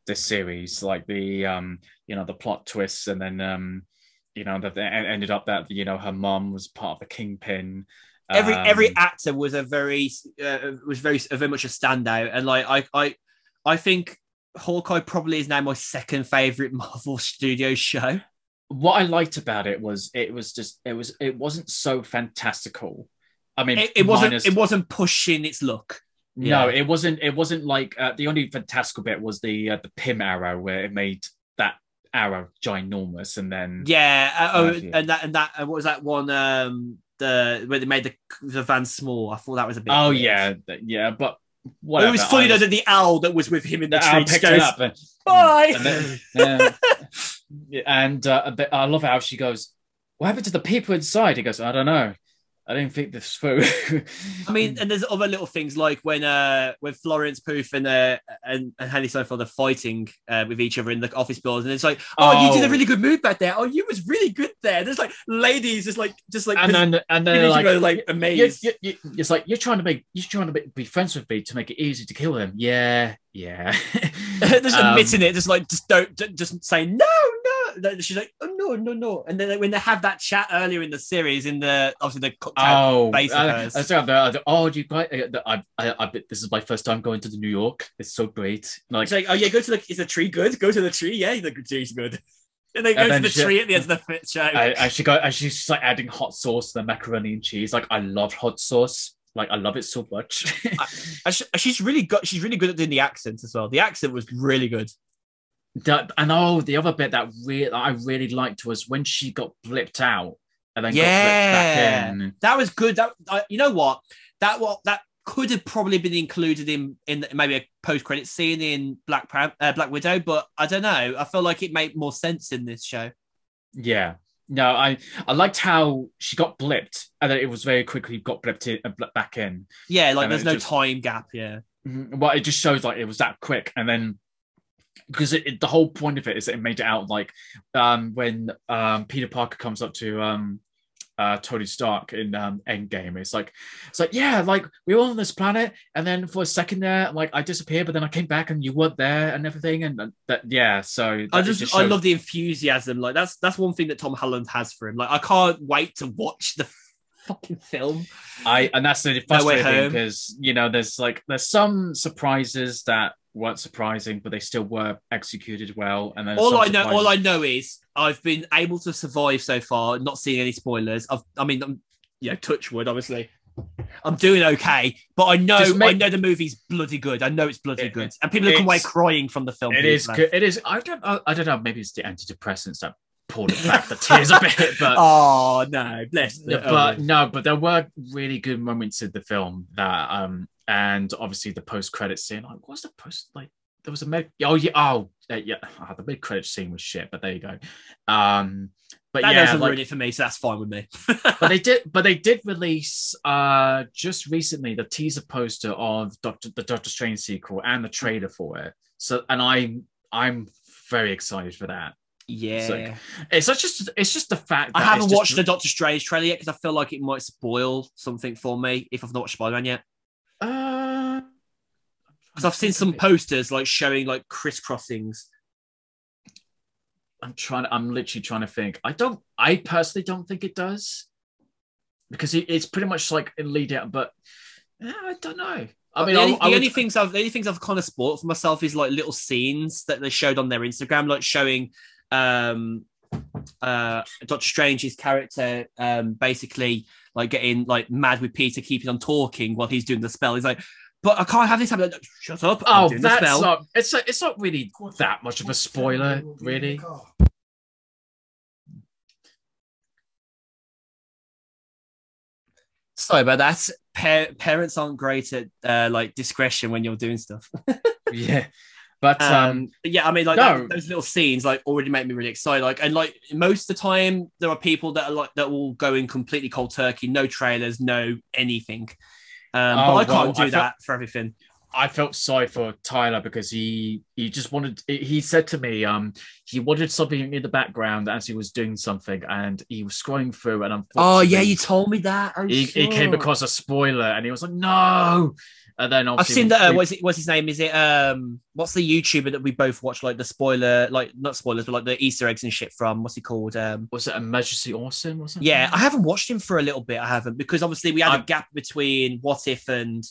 this series. Like the, um, you know, the plot twists, and then, um, you know, that ended up that you know her mom was part of the kingpin. Every Um, every actor was a very uh, was very very much a standout, and like I I I think Hawkeye probably is now my second favorite (laughs) Marvel Studios show. what I liked about it was it was just it was it wasn't so fantastical. I mean, It, it wasn't minus- it wasn't pushing its look. no, yeah. it wasn't. It wasn't like uh, the only fantastical bit was the uh, the Pym arrow where it made Arrow ginormous, and then Yeah. Uh, oh, and that and that. Uh, what was that one? Um, the where they made the the van small. I thought that was a bit. oh weird. yeah, yeah, but whatever. it was funny though that the owl that was with him in the, the tree picked goes, it up. and- Bye. And then, (laughs) yeah. And uh, I love how she goes. What happened to the people inside? He goes, I don't know. I didn't think this through. I mean, (laughs) and there's other little things like when uh when Florence Pugh and uh and, and Hailee Steinfeld are fighting uh, with each other in the office buildings, and it's like, oh, you did a Oh. really good move back there. Oh, you was really good there. There's like ladies just like just like and then and then like, other, like you, amazed. you, you, it's like you're trying to make you're trying to be, be friends with me to make it easy to kill him. Yeah, yeah. (laughs) just Um, admitting it, just like just don't ju- just saying no, She's like, oh no, no, no. And then when they have that chat earlier in the series, in the obviously the cocktail Oh, base of I, hers. I, said, uh, oh, you guys, uh, I, I, I, this is my first time going to the New York. It's so great. Like, It's like, oh yeah, go to the is the tree good? Go to the tree, yeah, the tree's good. (laughs) And they go to the she- tree at the end of the fi- show. I, I should go. And she's just like adding hot sauce to the macaroni and cheese. Like, I love hot sauce. Like, I love it so much. She- she's really good. She's really good at doing the accents as well. The accent was really good. That, and oh, the other bit that really I really liked was when she got blipped out and then got blipped Yeah. back in. That was good. That uh, you know what? That what that could have probably been included in in maybe a post credit scene in Black Pan- uh, Black Widow, but I don't know. I feel like it made more sense in this show. Yeah. No, I I liked how she got blipped and then it was very quickly got blipped in, uh, back in. Yeah, like And there's no just- time gap. Yeah, Mhm. Well, it just shows like it was that quick, and then because it, it- the whole point of it is that it made it out like um, when um, Peter Parker comes up to um, uh, Tony Stark in um, Endgame, it's like it's like yeah, like we were on this planet, and then for a second there, like I disappeared, but then I came back and you weren't there and everything, and that, that yeah, so I that- it just, I shows- love the enthusiasm. Like that's that's one thing that Tom Holland has for him. Like I can't wait to watch the (laughs) fucking film. I and that's the No frustrating because you know there's like there's some surprises that weren't surprising, but they still were executed well, and then all I know, all I know is I've been able to survive so far, not seeing any spoilers. I've, I mean, I'm, you know, touch wood, obviously. I'm doing okay, but I know, make- I know the movie's bloody good. I know it's bloody It- good, and people come away crying from the film. It is. Left. Good. It is. I don't. I, I don't know. Maybe it's the antidepressants that pulled it back the tears a bit, (laughs) but. oh no, bless. The- but oh. no, but there were really good moments in the film that um and obviously the post credit scene. Like, what's the post like? There was a mid. Oh yeah. Oh yeah. Oh, the mid credit scene was shit, but there you go. Um, but that yeah, doesn't like, ruin it for me, so that's fine with me. (laughs) but they did. But they did (laughs) release uh just recently the teaser poster of Doctor the Doctor Strange sequel and the trailer for it. So and I'm I'm very excited for that. yeah, It's just it's just the fact I haven't just- watched the Doctor Strange trailer yet because I feel like it might spoil something for me if I've not watched Spider-Man yet. Because I've seen some posters like showing like crisscrossings. I'm trying. I'm literally trying to think. I don't. I personally don't think it does, because it, it's pretty much like a lead out. But yeah, I don't know. I mean, the, I, only, I the would- only things I've the only things I've kind of spoiled for myself is like little scenes that they showed on their Instagram, like showing um uh Doctor Strange's character um basically like getting like mad with Peter keeping on talking while he's doing the spell. He's like, but I can't have this happen. Like, Shut up! Oh, that's not. It's a, it's not really that much of a spoiler, really. Sorry about that. Pa- parents aren't great at uh, like discretion when you're doing stuff. (laughs) Yeah, but um, um, yeah, I mean, like no. that- those little scenes, like already make me really excited. Like, and like most of the time, there are people that are like that will go in completely cold turkey, no trailers, no anything. Um, Oh, but I can't well, do I felt- that for everything. I felt sorry for Tyler because he he just wanted. He said to me, um, he wanted something in the background as he was doing something, and he was scrolling through, and Oh yeah, unfortunately, you told me that. Oh, he, he came across a spoiler, and he was like, no. And then I've seen that. Uh, what's it? What's his name? Is it um? What's the YouTuber that we both watch? Like the spoiler, like not spoilers, but like the Easter eggs and shit from. What's he called? Um. was it Emergency Awesome or something? Yeah, I haven't watched him for a little bit. I haven't because obviously we had a gap between What If and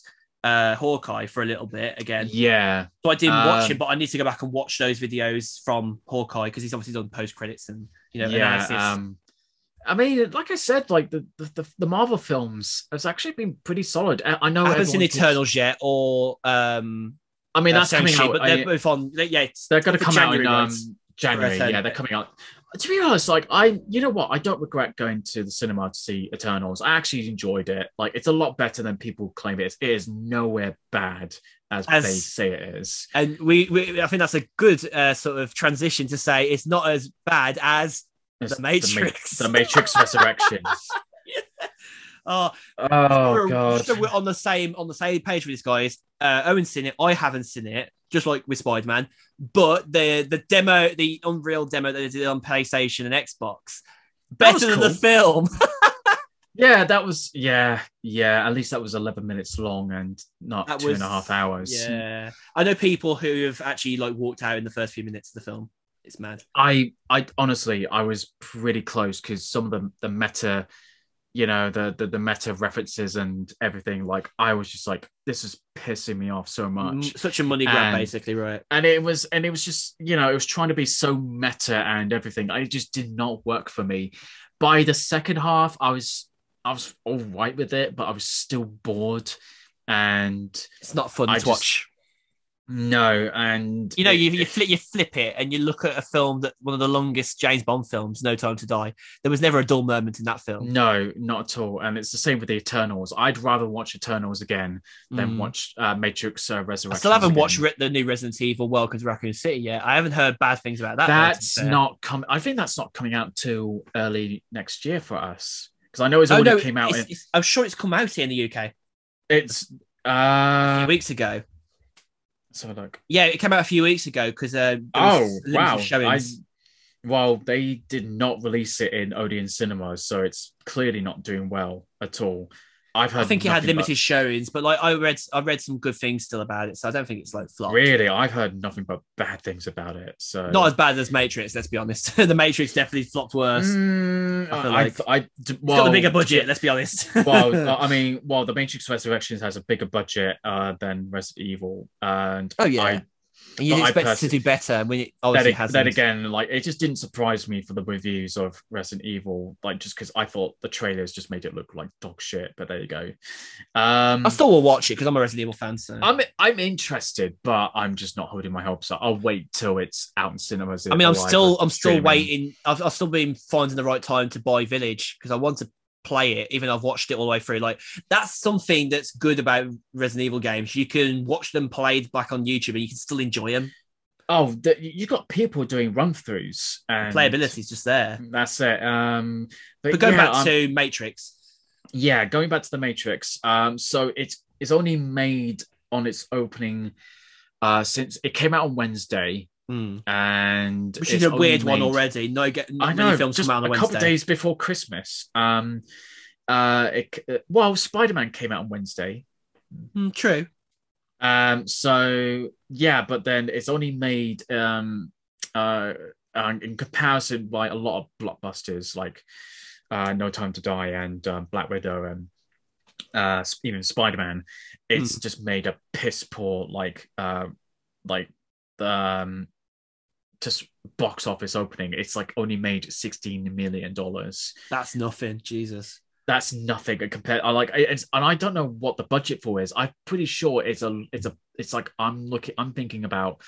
uh Hawkeye for a little bit again. yeah. So I didn't watch Um, him, but I need to go back and watch those videos from Hawkeye because he's obviously done post credits and you know yeah. analysis. Um, I mean, like I said, like the, the the Marvel films has actually been pretty solid. I, I know I haven't seen Eternals yet, or um, I mean, uh, that's coming out. but they're both on. they- Yeah, it's they're going to come out in January, um. January. Yeah, they're coming out. To be honest, like I, you know what, I don't regret going to the cinema to see Eternals. I actually enjoyed it. Like it's a lot better than people claim it is. It is nowhere bad as, As- they say it is. And we, we I think that's a good uh, sort of transition to say it's not as bad as It's The Matrix. The, Matrix Resurrections. (laughs) oh, Oh we're, god. so we're on the same on the same page with this guys. Uh, Owen's seen it. I haven't seen it, just like with Spider Man. But the the demo, the Unreal demo that they did on PlayStation and Xbox, better than the film. (laughs) Yeah, that was yeah, yeah. At least that was eleven minutes long and not That two and a half hours. yeah, I know people who have actually like walked out in the first few minutes of the film. It's mad. I I honestly I was pretty close because some of the the meta, you know, the, the the meta references and everything, like I was just like, this is pissing me off so much. Such a money grab, And- basically, right? And it was and it was just, you know, it was trying to be so meta and everything. I just did not work for me. By the second half, I was I was all right with it, but I was still bored. And It's not fun I to just- watch. No, and You know, it- you, you flip you flip it and you look at a film that one of the longest James Bond films, No Time to Die. There was never a dull moment in that film. No, not at all. And it's the same with the Eternals. I'd rather watch Eternals again than Mm. watch uh, Matrix uh, I Resurrection. still haven't watched Re- the new Resident Evil Welcome to Raccoon City yet. I haven't heard bad things about that. though, to be That's not coming. I think that's not coming out till early next year for us because I know it's Oh, already no, came out. it's- In, it's- I'm sure it's come out here in the UK it's a uh. few weeks ago. So look. Yeah, it came out a few weeks ago because uh, Oh wow! I, well, they did not release it in Odeon cinemas, so it's clearly not doing well at all. I've heard. I think it had nothing but- limited showings, but like I read, I read some good things still about it, so I don't think it's like flop. Really, I've heard nothing but bad things about it. So Not as bad as Matrix, let's be honest. (laughs) the Matrix definitely flopped worse. Mm, I feel I, like- I, It's well, got a bigger budget, let's be honest. (laughs) well, (laughs) I mean, well, the Matrix Resurrections has a bigger budget uh, than Resident Evil, and Oh, yeah. I, And you'd expect it to do better when it then, obviously ag- hasn't. then again, like it just didn't surprise me for the reviews of Resident Evil, like just because I thought the trailers just made it look like dog shit. But there you go. Um, I still will watch it because I'm a Resident Evil fan. So I'm I'm interested, but I'm just not holding my hopes up. I'll wait till it's out in cinemas. I mean, I'm still, I'm still streaming. waiting. I've, I've still been finding the right time to buy Village because I want to play it, even though I've watched it all the way through. Like that's something that's good about Resident Evil games. You can watch them played back on YouTube and you can still enjoy them. Oh, the, you've got people doing run throughs and Playability is just there. That's it. Um, but, But going yeah, back um, to Matrix, yeah, going back to the Matrix. Um, so it's it's only made on its opening uh since it came out on Wednesday, hmm, and which is a weird one made- already. No, get I many know, films just come out on a a couple Wednesday. days before Christmas. Um, uh, it, uh, well, Spider Man came out on Wednesday. Hmm, true. Um, so yeah, but then it's only made um uh uh, in comparison by a lot of blockbusters like uh No Time to Die and um, Black Widow and uh even Spider Man. It's just made a piss poor like uh like um just box office opening. It's like only made sixteen million dollars That's nothing. Jesus. that's nothing compared. I like, it's, and I don't know what the budget for is. I'm pretty sure it's a, it's a, it's like I'm looking, I'm thinking about.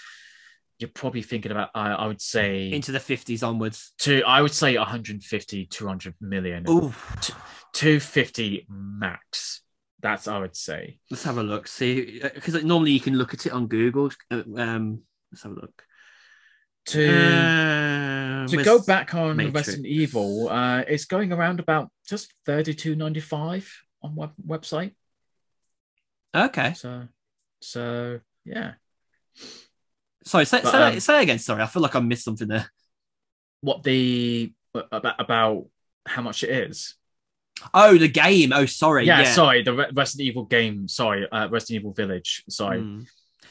You're probably thinking about. I I would say Into the 50s onwards. to. I would say 150, 200 million, Ooh, 250 max. That's I would say. let's have a look. See, because normally you can look at it on Google. Uh, Um, let's have a look. To Uh, to go back on Matrix? Resident Evil, uh, it's going around about just thirty two ninety five on web website. Okay. So, so yeah. Sorry, say, But, say, um, say again. Sorry, I feel like I missed something there. What the about about how much it is? Oh, the game. Oh, sorry. yeah, Yeah. sorry, the Re- Resident Evil game. Sorry, uh, Resident Evil Village. Sorry. Mm.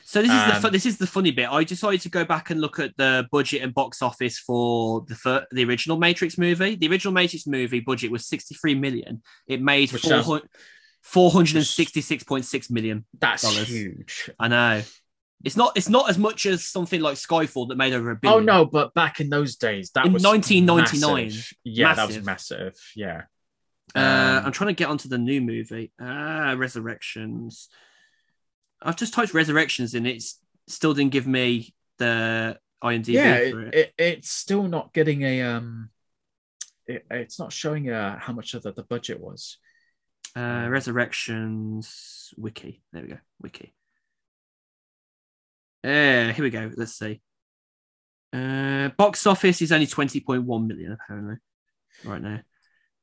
So this is the fu- Um, this is the funny bit. I decided to go back and look at the budget and box office for the fir- the original Matrix movie. The original Matrix movie budget was 63 million. It made Which 400 466.6 million. That's dollars. huge. I know. It's not it's not as much as something like Skyfall that made over a Oh billion. no, but back in those days, that In was 1999, massive. Yeah, that was massive. massive. Yeah. Uh, Um, I'm trying to get onto the new movie. Ah, Resurrections. I've just typed Resurrections and it's still didn't give me the IMDb. yeah, for it, it. it, it's still not getting a um. It, it's not showing uh, how much of the, the budget was. Uh, Resurrections wiki. There we go. Wiki. Uh, here we go. Let's see. Uh, box office is only 20.1 million apparently right now.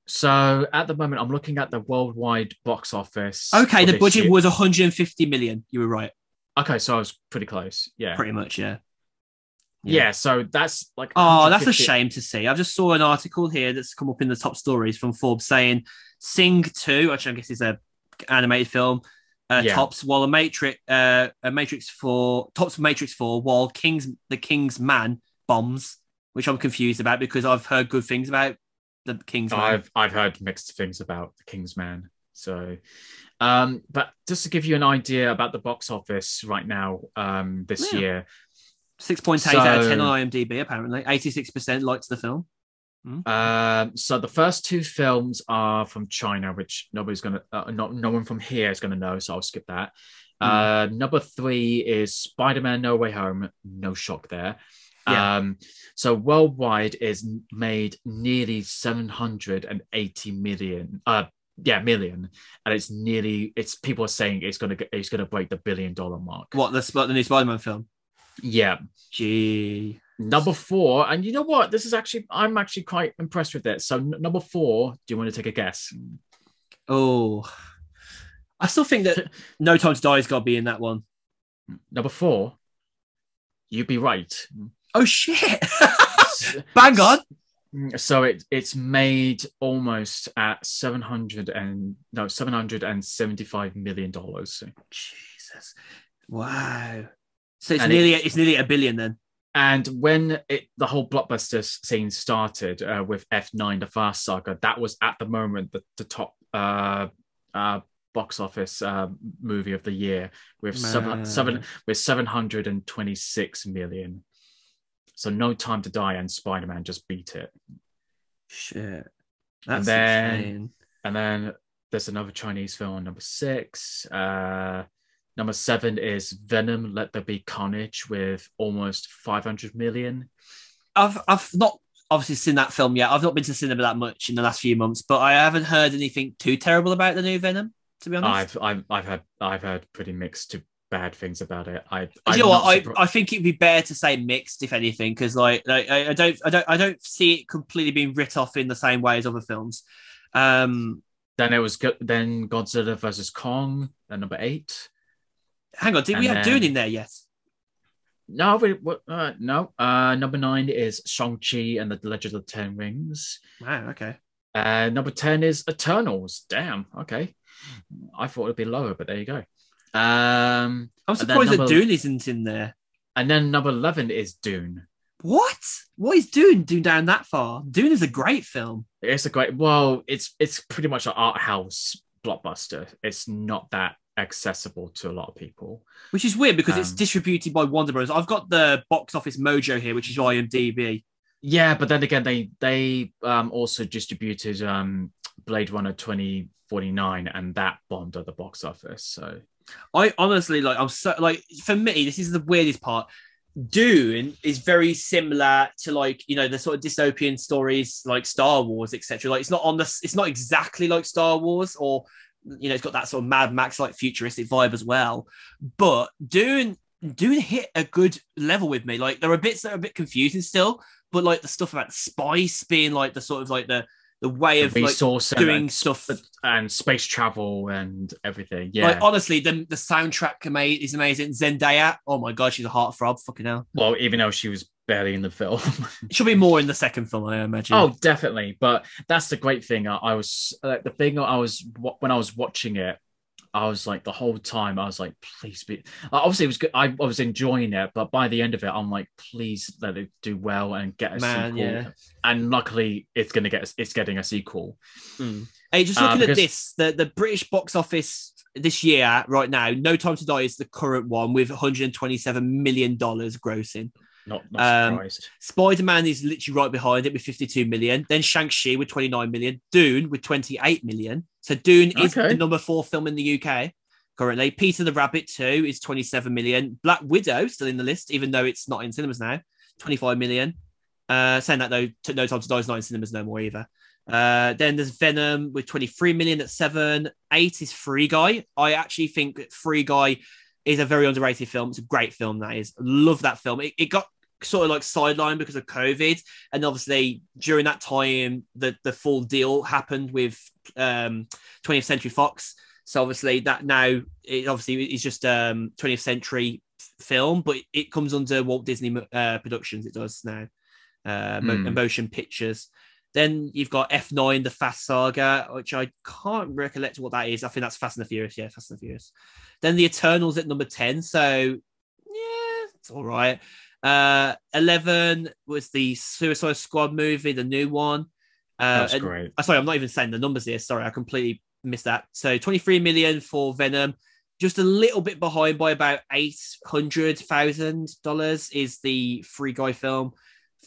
So at the moment, I'm looking at the worldwide box office. Okay, the budget year. was 150 million. You were right. okay. So I was pretty close. Yeah. Pretty much, yeah. yeah. So that's like. Oh, that's a shame to see. I just saw an article here that's come up in the top stories from Forbes saying Sing 2, which I guess is a animated film, uh, Yeah. tops while a Matrix uh, a Matrix 4 tops Matrix 4 while King's the King's Man bombs, which I'm confused about because I've heard good things about the King's Man. I've I've heard mixed things about the King's Man. So, um, but just to give you an idea about the box office right now, um, this Yeah. year, 6.8 out of 10 on IMDb apparently. 86% likes the film. Um, so the first two films are from China, which nobody's gonna, uh, not no one from here is gonna know. So I'll skip that. Hmm. Uh, number three is Spider-Man: No Way Home. No shock there. Yeah. Um, so worldwide is made nearly 780 million. Uh, yeah, million, and it's nearly. It's people are saying it's gonna it's gonna break the billion dollar mark. What the the new Spider-Man film? Yeah. Gee. Number four, and you know what? This is actually I'm actually quite impressed with it. So n- number four, do you want to take a guess? Oh. I still think that (laughs) No Time to Die has got to be in that one. Number four, you'd be right. Oh shit! (laughs) Bang on. So it it's made almost at seven hundred and no seven hundred and seventy five million dollars. Jesus. Wow. So it's And nearly it's nearly a billion then. And when it the whole blockbuster scene started uh, with F nine, the Fast Saga, that was at the moment the, the top uh, uh, box office uh, movie of the year with seven, seven with seven hundred and twenty six million. So No Time to Die and Spider Man just beat it. Shit. That's then- insane. And then there's another Chinese film, number six. Uh, number seven is Venom: Let There Be Carnage with almost 500 million. I've I've not obviously seen that film yet. I've not been to cinema that much in the last few months, but I haven't heard anything too terrible about the new Venom. To be honest, I've I've I've had I've heard pretty mixed to bad things about it. I you know what? I, I think it'd be better to say mixed, if anything, because like, like I, I don't I don't I don't see it completely being writ off in the same way as other films. Um, then it was go- then Godzilla versus Kong, at number eight. hang on, did we have then- Dune in there yet? No, we, uh, no. Uh, number nine is Shang Chi and the Legend of the Ten Rings. Wow, okay. Uh, number 10 is Eternals. Damn. Okay. I thought it'd be lower, but there you go. Um, I'm surprised that Dune isn't in there. and then number 11 is Dune. What? What is Dune? Dune down that far? Dune is a great film. It's a great, well, it's it's pretty much an art house blockbuster. It's not that accessible to a lot of people. Which is weird because it's Um, distributed by Warner Bros. I've got the box office mojo here, which is IMDb. Yeah, but then again, they they um, also distributed um, Blade Runner 2049 and that bombed at the box office. So I honestly like I'm so like for me, this is the weirdest part. Dune is very similar to like you know the sort of dystopian stories like Star Wars, etc. Like it's not on the it's not exactly like Star Wars or you know it's got that sort of Mad Max like futuristic vibe as well. But Dune Dune hit a good level with me. Like there are bits that are a bit confusing still, but like the stuff about spice being like the sort of like the the way the of like resource and- doing and, stuff and space travel and everything. Yeah. like honestly, the the soundtrack ama- is amazing. Zendaya, oh my god, she's a heartthrob. Fucking hell. well, even though she was barely in the film. (laughs) She'll be more in the second film, I imagine. Oh, definitely. But that's the great thing. I, I was like the thing. I was when I was watching it. I was like the whole time. I was like, please be. Obviously, it was good. I, I was enjoying it, but by the end of it, I'm like, please let it do well and get a Man, sequel. yeah. And luckily, it's gonna get. It's getting a sequel. Hey, just Uh, looking because- at this, the the British box office this year right now, No Time to Die is the current one with 127 million dollars grossing. Not, not Um, surprised. Spider Man is literally right behind it with 52 million. Then Shang Chi with 29 million. Dune with 28 million. So Dune is Okay. the number four film in the UK currently. Peter the Rabbit 2 is 27 million. Black Widow still in the list, even though it's not in cinemas now. 25 million. Uh, saying that though, took no time to die is not in cinemas no more either. Uh, then there's Venom with 23 million at seven. Eight is Free Guy. I actually think Free Guy is a very underrated film. It's a great film, that is. Love that film. It, it got sort of like sidelined because of COVID. And obviously, during that time, the, the full deal happened with um, 20th Century Fox. So obviously, that now it obviously is just um 20th century film, but it comes under Walt Disney uh, Productions. It does now, uh, Hmm. Motion Pictures. Then you've got F9, the Fast Saga, which I can't recollect what that is. I think that's Fast and the Furious. Yeah, Fast and the Furious. Then the Eternals at number 10. So, yeah, it's all right. Uh, 11 was the Suicide Squad movie, the new one. Uh, That's and- great. uh, sorry, I'm not even saying the numbers here. Sorry, I completely missed that. So 23 million for Venom. Just a little bit behind by about eight hundred thousand dollars is the Free Guy film.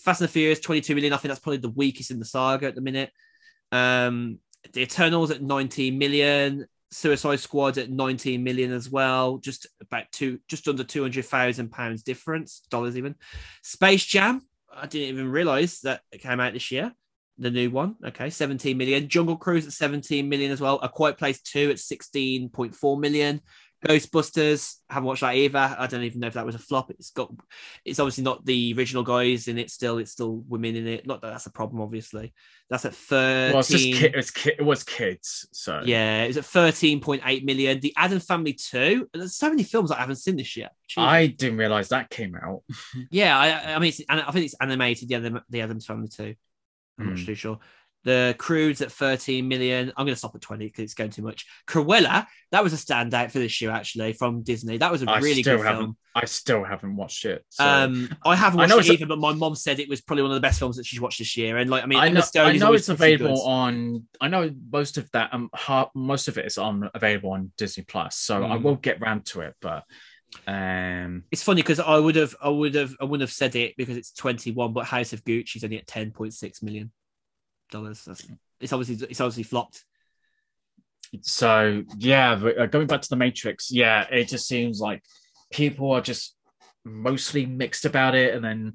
Fast and the Furious, 22 million. I think that's probably the weakest in the saga at the minute. Um, the Eternals at 19 million. Suicide Squad at 19 million as well. Just about two, just under 200,000 pounds difference, dollars even. Space Jam, I didn't even realize that it came out this year. The new one, okay, 17 million. Jungle Cruise at 17 million as well. A Quiet Place 2 at 16.4 million. Ghostbusters, haven't watched that either. I don't even know if that was a flop. It's got, it's obviously not the original guys in it. Still, it's still women in it. Not that that's a problem, obviously. That's at 13. Well, it's just ki- it's ki- it was kids, so Yeah, it was at 13.8 million. The Addams Family 2. There's so many films I haven't seen this year. Jesus. I didn't realize that came out. (laughs) Yeah, I, I mean, it's, I think it's animated. The Adam, the Addams Family Two. I'm not Hmm. too sure. The Croods at 13 million. I'm going to stop at 20 because it's going too much. Cruella, that was a standout for this year actually from Disney. That was a I really good film. I still haven't watched it. So. Um, I haven't I watched know it it's a- but my mom said it was probably one of the best films that she's watched this year. And like, I mean, I know, I know it's available good. on. I know most of that. Um, most of it is on available on Disney Plus. So I Mm. will get round to it. But um, It's funny because I would have, I would have, I wouldn't have said it because it's 21, but House of Gucci's only at 10.6 million dollars. It's obviously, it's obviously flopped. so yeah, uh, going back to the Matrix, yeah, it just seems like people are just mostly mixed about it, and then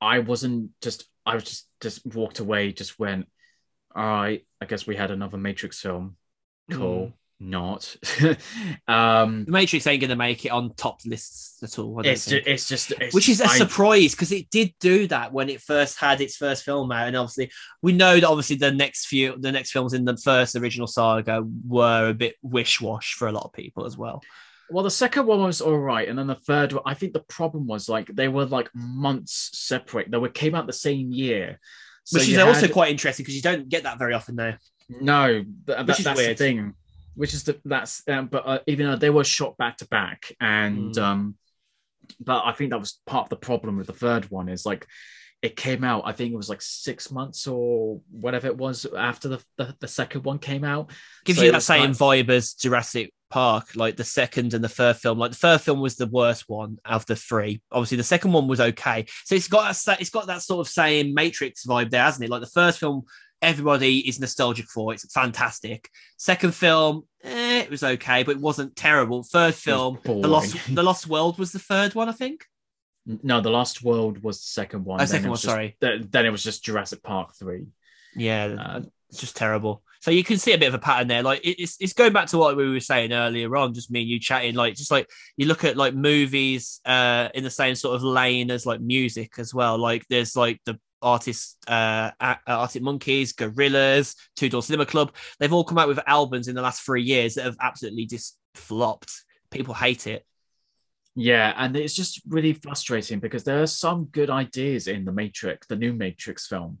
I wasn't just. I was just just walked away. Just went. All right, I guess we had another Matrix film. Cool. Not. (laughs) um, The Matrix ain't going to make it on top lists at all. It's think. just, it's just it's which is a I- surprise because it did do that when it first had its first film out, and obviously we know that obviously the next few the next films in the first original saga were a bit wish wash for a lot of people as well. Well, the second one was all right, and then the third one. I think the problem was like they were like months separate. They were came out the same year, so Which is you also quite interesting because you don't get that very often now. no. th- that- Which is that's weird. the thing. Which is the that's um, but uh, even though they were shot back to back, and Mm. um, but I think that was part of the problem with the third one is like it came out. I think it was like six months or whatever it was after the the, the second one came out. Gives So you that same like- vibe as Jurassic Park, like the second and the third film. Like the third film was the worst one of the three. Obviously, the second one was okay. So it's got that, it's got that sort of same Matrix vibe there, hasn't it? Like the first film, everybody is nostalgic for. It's fantastic. Second film, eh, it was okay, but it wasn't terrible. Third film, the. Lost the (laughs) Lost World was the third one, I think. No, the Lost World was the second one. Oh, then second one, just- sorry. Then, then it was just Jurassic Park three. Yeah, Uh, it's just terrible. So you can see a bit of a pattern there. Like it's it's going back to what we were saying earlier on, just me and you chatting. Like just like you look at like movies uh in the same sort of lane as like music as well. Like there's like the artists uh Arctic Monkeys, Gorillaz, Two Door Cinema Club. They've all come out with albums in the last three years that have absolutely just flopped. People hate it. Yeah, and it's just really frustrating because there are some good ideas in the Matrix, the new Matrix film,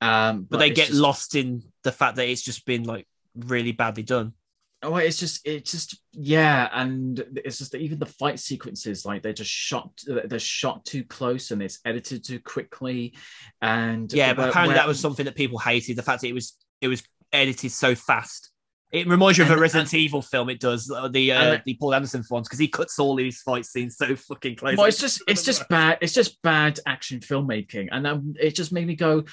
um, But, they get just- lost in the fact that it's just been like really badly done. Oh, it's just, it's just, yeah, and it's just that even the fight sequences, like they're just shot, they're shot too close and it's edited too quickly, and Yeah, but apparently where- that was something that people hated. The fact that it was it was edited so fast. It reminds you of a And- Resident Evil film. It does uh, the uh, And- the Paul Anderson ones because he cuts all these fight scenes so fucking close. Well, it's just it's just bad. It's just bad action filmmaking, and um, it just made me go.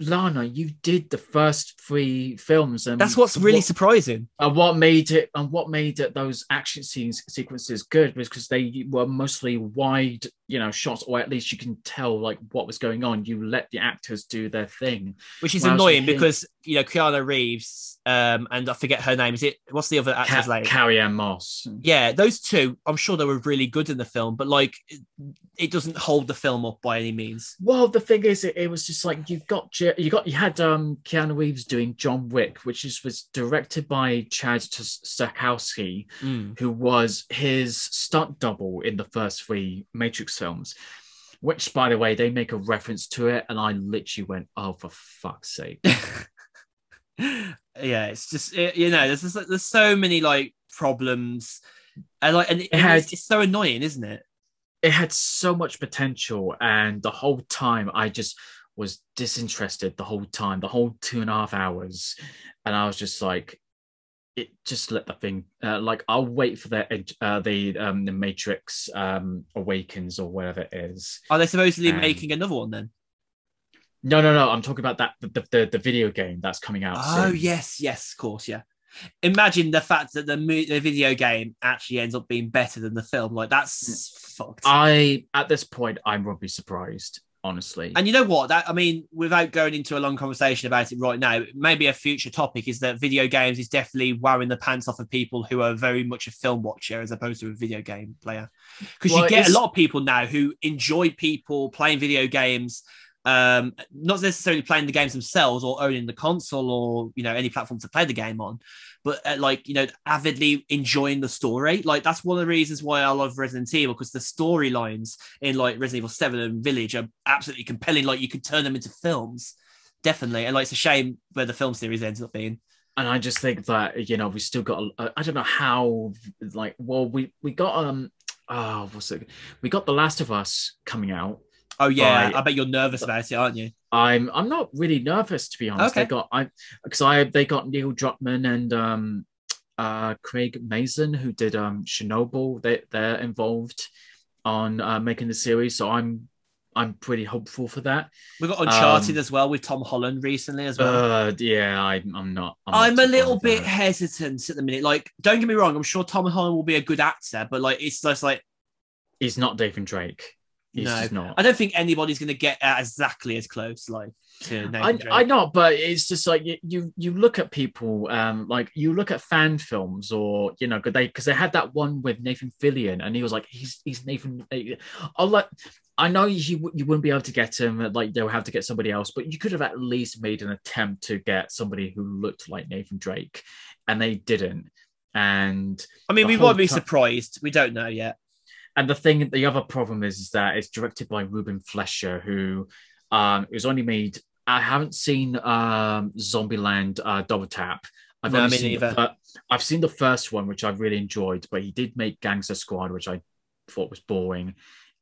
Lana, you did the first three films, and That's what's really what, surprising. and what made it and what made it those action scenes sequences good was because they were mostly wide, you know, shots, or at least you can tell like what was going on. You let the actors do their thing. Which is Whereas annoying because you know Keanu Reeves, um, and I forget her name. Is it what's the other actor's Ca- name? Carrie-Anne Moss. yeah, those two. I'm sure they were really good in the film, but like, it, doesn't hold the film up by any means. Well, the thing is, it, it was just like you've got you got you had um Keanu Reeves doing John Wick, which is was directed by Chad Stahelski, Mm. who was his stunt double in the first three Matrix films. Which, by the way, they make a reference to it, and I literally went, "Oh, for fuck's sake!" (laughs) yeah, it's just it, you know, there's just, there's so many like problems, and like, and it, had- it's, it's so annoying, isn't it? it had so much potential, and the whole time I just was disinterested. The whole time, the whole two and a half hours, and I was just like, "It just let the thing." Uh, like, I'll wait for the uh, the um the Matrix um awakens or whatever it is. Are they supposedly Um, making another one then? No, no, no. I'm talking about that the the, the video game that's coming out. Oh soon. yes, yes, of course, yeah. Imagine the fact that the mo- the video game actually ends up being better than the film. Like that's fucked. I at this point I'm probably surprised, honestly. And you know what? That I mean, without going into a long conversation about it right now, maybe a future topic is that video games is definitely wearing the pants off of people who are very much a film watcher as opposed to a video game player. Because Well, you get a lot of people now who enjoy people playing video games, um, not necessarily playing the games themselves or owning the console or you know any platform to play the game on, but uh, like you know avidly enjoying the story. Like that's one of the reasons why I love Resident Evil because the storylines in like Resident Evil Seven and Village are absolutely compelling. Like you could turn them into films, definitely. And like it's a shame where the film series ends up being. and I just think that you know we still got uh, I don't know how like well we we got um oh what's it we got The Last of Us coming out. Oh yeah, Right. I bet you're nervous about it, aren't you? I'm I'm not really nervous to be honest. Okay. They got I because I they got Neil Druckmann and um uh Craig Mazin who did um Chernobyl. They they're involved on uh, making the series, so I'm I'm pretty hopeful for that. We got Uncharted Um, as well with Tom Holland recently as well. Uh, yeah, I, I'm not. I'm, I'm, not a little bit it. hesitant at the minute. Like, don't get me wrong, I'm sure Tom Holland will be a good actor, but like, it's just like He's not Nathan Drake. No. not. I don't think anybody's going to get exactly as close, like to Nathan I. I know, but it's just like you, you you look at people, um, like you look at fan films, or you know, they because they had that one with Nathan Fillion, and he was like, he's he's Nathan. I'll let. I know you you wouldn't be able to get him, like they'll have to get somebody else, but you could have at least made an attempt to get somebody who looked like Nathan Drake, and they didn't. And I mean, we might be surprised. We don't know yet. And the thing, the other problem is, is that it's directed by Ruben Fleischer, who um, it was only made. I haven't seen um, Zombieland uh, Double Tap. I've No, me seen the neither. fir- I've seen the first one, which I really enjoyed, but he did make Gangster Squad, which I thought was boring,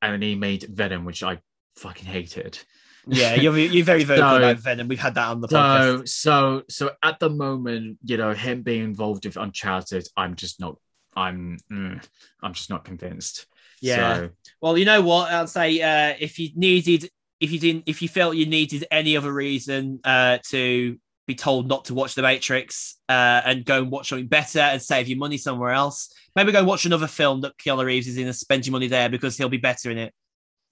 and then he made Venom, which I fucking hated. Yeah, you're, you're very (laughs) vocal So- about Venom. We've had that on the podcast. So, so, so at the moment, you know, him being involved with Uncharted, I'm just not. I'm, mm, I'm just not convinced. Yeah. So, Well, you know what? I'll say uh, if you needed, if you didn't, if you felt you needed any other reason uh, to be told not to watch The Matrix uh, and go and watch something better and save your money somewhere else, maybe go and watch another film that Keanu Reeves is in and spend your money there because he'll be better in it.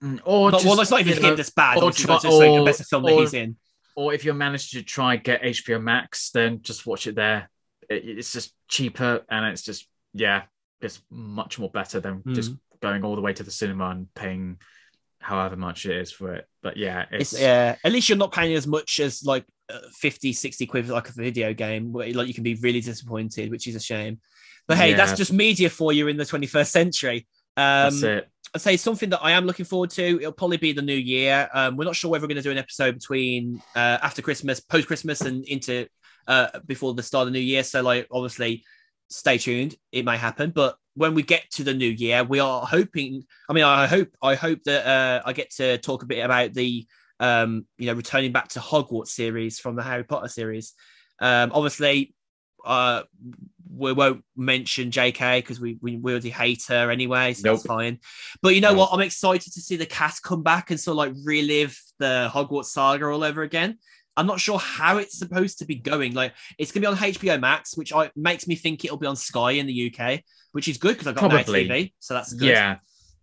Mm, or But, just, well, it's not even him that's bad. or try- just like a or- better film that he's in. or if you manage to try get HBO Max, then just watch it there. It- it's just cheaper and it's just yeah, it's much more better than Mm. just going all the way to the cinema and paying however much it is for it. But yeah, it's, It's, yeah, at least you're not paying as much as like uh, 50, 60 quid for like a video game where like you can be really disappointed, which is a shame. But hey, Yeah. that's just media for you in the 21st century. Um, that's it. I'd say something that I am looking forward to. It'll probably be the new year. Um, we're not sure whether we're going to do an episode between uh, after Christmas, post Christmas, and into uh, before the start of the new year. So, like, obviously, stay tuned. It may happen, but when we get to the new year, we are hoping. I mean, I hope I hope that uh, I get to talk a bit about the um, you know returning back to Hogwarts series from the Harry Potter series. Um, obviously, uh, we won't mention JK because we, we we already hate her anyway, so that's fine. But you know No. what? I'm excited to see the cast come back and sort of like relive the Hogwarts saga all over again. I'm not sure how it's supposed to be going. Like it's gonna be on HBO Max, which I, makes me think it'll be on Sky in the UK, which is good because I've got Probably. no TV, so that's good. Yeah.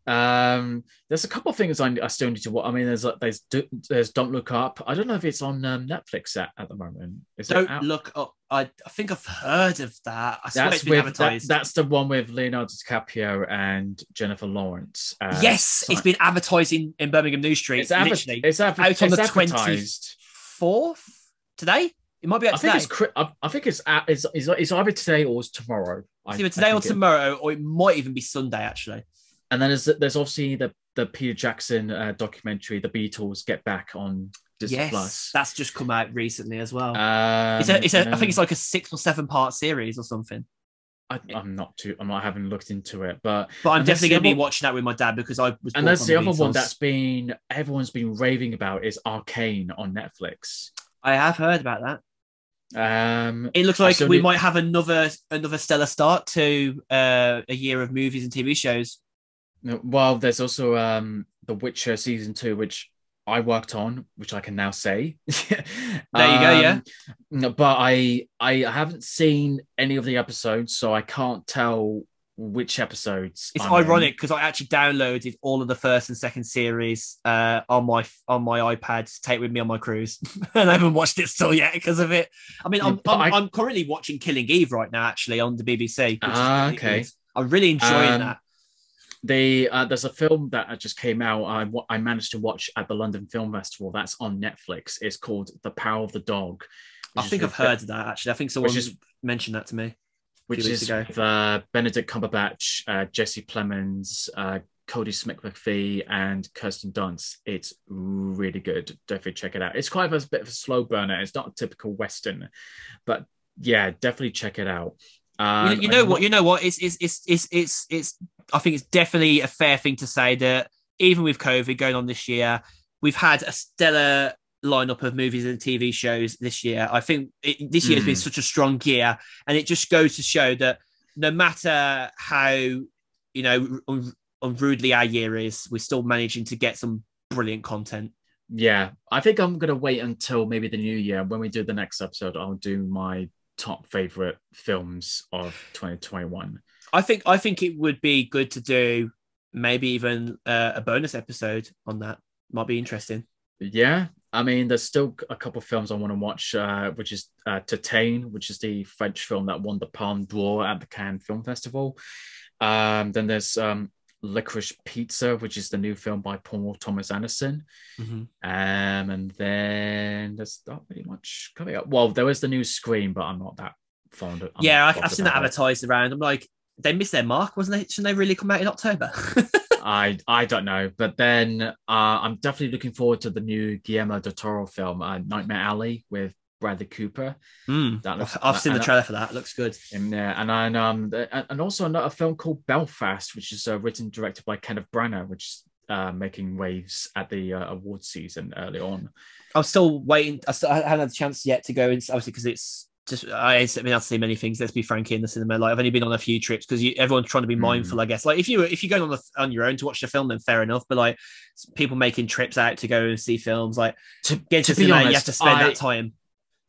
Um, there's a couple of things I, I still need to watch. I mean, there's like there's there's Don't Look Up. I don't know if it's on um, Netflix at, at the moment. Is Don't look up. I, I think I've heard of that. I That's with that, advertised. that's the one with Leonardo DiCaprio and Jennifer Lawrence. Uh, yes, so- it's been advertising in, in Birmingham New Street. it's, adver- literally it's, adver- out on it's the advertised. Fourth today. It might be out I today. think it's, I, I think it's, at, it's it's it's either today or it's tomorrow. It's either today or tomorrow, or it might even be Sunday. Actually, And then there's there's obviously the the Peter Jackson uh, documentary, The Beatles Get Back on Disney yes, Plus. that's just come out recently as well. Um, it's a, it's a, I think it's like a six or seven part series or something. I, I'm not too. I'm not having looked into it, but But I'm definitely going to be watching that with my dad because I was. and that's up the other one that's been everyone's been raving about is Arcane on Netflix. I have heard about that. Um, It looks like we need- might have another another stellar start to uh, a year of movies and TV shows. well, there's also um The Witcher season two, which I worked on, which I can now say. (laughs) there you go, yeah. But I I haven't seen any of the episodes, so I can't tell which episodes. It's I'm ironic because I actually downloaded all of the first and second series uh, on my on my iPad to take with me on my cruise, (laughs) and I haven't watched it still yet because of it. I mean, I'm, I'm, I- I'm currently watching Killing Eve right now, actually on the BBC. is Ah, okay. I'm really enjoying Um, that. They uh, there's a film that just came out. I I managed to watch at the London Film Festival. That's on Netflix. It's called The Power of the Dog. I think I've heard of that actually. I think someone is- mentioned that to me. which is with uh, Benedict Cumberbatch, uh, Jesse Plemons, uh, Kodi Smit-McPhee, and Kirsten Dunst. It's really good. Definitely check it out. It's quite a bit of a slow burner. It's not a typical Western, but yeah, definitely check it out. You, Um, you know what? You know what? It's, it's it's it's it's it's. I think it's definitely a fair thing to say that even with COVID going on this year, we've had a stellar lineup of movies and TV shows this year. I think it, this year has been Mm. such a strong year, and it just goes to show that no matter how you know un, unrudely our year is, we're still managing to get some brilliant content. Yeah, I think I'm gonna wait until maybe the new year when we do the next episode. I'll do my top favorite films of 2021. I think I think it would be good to do maybe even uh, a bonus episode on that. Might be interesting. Yeah, I mean, there's still a couple of films I want to watch, uh, which is uh, Titane, which is the French film that won the Palme d'Or at the Cannes Film Festival. Um, then there's um, Licorice Pizza, which is the new film by Paul Thomas Anderson. Mhm. Um, and then there's not really much coming up. Well, there was the new Scream, but I'm not that fond of. I'm yeah, I, I've seen that it. advertised around. I'm like, they missed their mark, wasn't they? Shouldn't they really come out in October? (laughs) I I don't know, but then uh, I'm definitely looking forward to the new Guillermo del Toro film, uh, Nightmare Alley, with Bradley Cooper. Mm, That looks- I've seen the and- trailer for that. It looks good. there, and then um, the- and and also another film called Belfast, which is uh, written directed by Kenneth Branagh, which is uh, making waves at the uh, awards season early on. I'm still waiting. I, still, I haven't had a chance yet to go in, obviously, because it's just I haven't been able to see many things. Let's be frank in the cinema. Like I've only been on a few trips because everyone's trying to be Mm. mindful. I guess. Like if you if you're going on the, on your own to watch the film, then fair enough. But like people making trips out to go and see films, like To, get to, to be cinema, honest, you have to spend I, that time.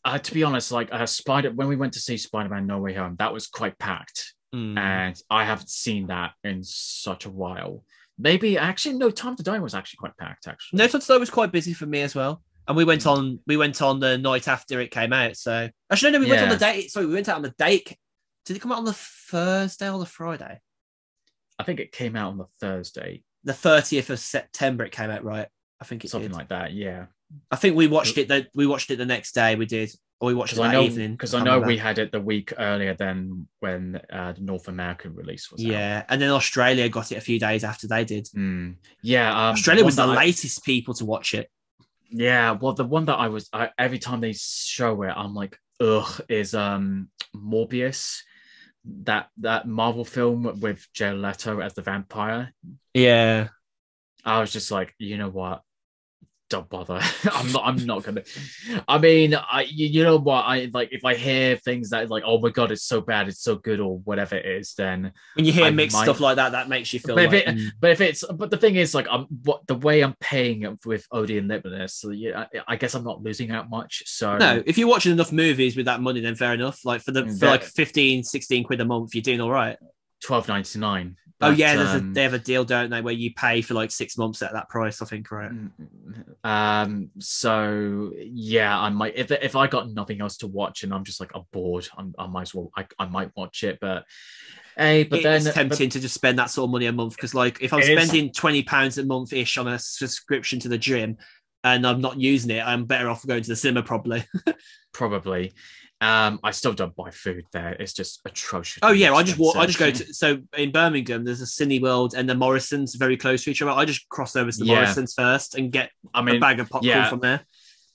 uh, to be honest, like uh, Spider, when we went to see Spider-Man No Way Home, that was quite packed, Mm. and I haven't seen that in such a while. Maybe actually, no, Time to Die was actually quite packed. Actually, No, Todd was quite busy for me as well. And we went on we went on the night after it came out. So actually no, no we went on the date. Sorry, we went out on the date. Did it come out on the Thursday or the Friday? I think it came out on the Thursday, The 30th of September it came out, right? I think it's something did. like that. Yeah. I think we watched it the we watched it the next day. We did. Or we watched it that I know evening. because I can't know we had it the week earlier than when uh, the North American release was. out. Yeah. And then Australia got it a few days after they did. Mm. yeah. Um, Australia was the I- latest people to watch it. Yeah, well, the one that I was I, every time they show it, I'm like, ugh, is um Morbius, that that Marvel film with Jared Leto as the vampire. Yeah. I was just like, you know what, don't bother. (laughs) I'm not. I'm not gonna. I mean, I you, you know what? I like if I hear things that like, oh my god, it's so bad, it's so good, or whatever it is, then When you hear I mixed might- stuff like that, that makes you feel But if it- mm. but if it's but the thing is like I'm what the way I'm paying with Odeon Limitless, so yeah, I, I guess I'm not losing out much. So no, if you're watching enough movies with that money, then fair enough. Like for the for like 15, 16 quid a month, you're doing all right. twelve ninety nine. Oh yeah, there's a, they have a deal, don't they, where you pay for like six months at that price, I think, right? Um. So yeah, I might if if I got nothing else to watch and I'm just like I'm bored, I'm, I might as well I, I might watch it. But hey, but then it's but- tempting to just spend that sort of money a month because, like, if I'm It is. spending twenty pounds a month ish on a subscription to the gym and I'm not using it, I'm better off going to the cinema probably. (laughs) probably. Um, I still don't buy food there. It's just atrocious. Oh yeah, I just walk. I just go to so in Birmingham. There's a Cineworld and the Morrisons very close to each other. I just cross over to the Yeah. Morrisons first and get I a mean, bag of popcorn yeah. from there.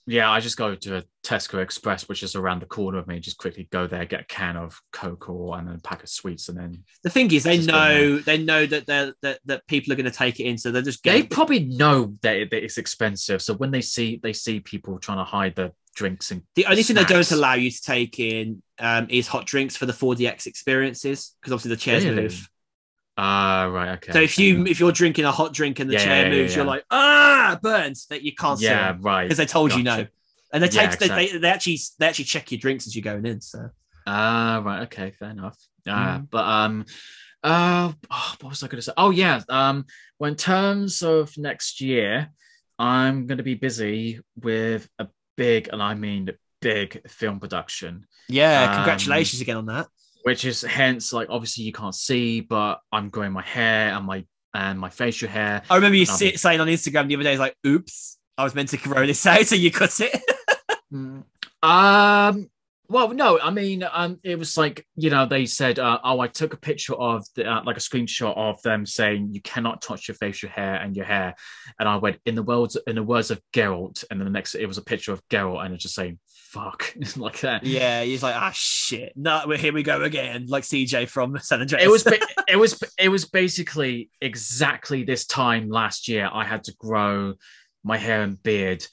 Yeah, I just go to a Tesco Express, which is around the corner of me. Just quickly go there, get a can of Coke or and then a pack of sweets, and then The thing is, they know they know that they're, that that people are going to take it in, so they're just they probably know that, it, that it's expensive. So when they see they see people trying to hide the drinks and The only thing they don't allow you to take in um, is hot drinks for the 4DX experiences because obviously the chairs Really? move. Ah right okay. So if you if you're drinking a hot drink and the Yeah, chair yeah, yeah, moves, you're like ah burns that you can't yeah see right because they told you no, and they Yeah, take they, they, they actually they actually check your drinks as you're going in. So Ah, right. Okay, fair enough. Uh, Mm. But um, uh, oh, what was I going to say? Oh yeah. Um, well, in terms of next year, I'm going to be busy with a big, and I mean big, film production, yeah, Um, congratulations again on that. Which is hence like obviously you can't see, but I'm growing my hair and my and my facial hair. I remember you be- saying on Instagram the other day, it's like, "Oops, I was meant to grow this (laughs) out, so you cut it." Mm. Um. Well, no, I mean, um, it was like you know they said, uh, oh, I took a picture of the, uh, like a screenshot of them saying you cannot touch your facial hair and your hair, and I went in the words in the words of Geralt, and then the next it was a picture of Geralt, and it's just saying fuck (laughs) like that. yeah, he's like, "Ah, shit, no, well, here we go again," like CJ from (laughs) San Andreas. It was it was it was basically exactly this time last year I had to grow my hair and beard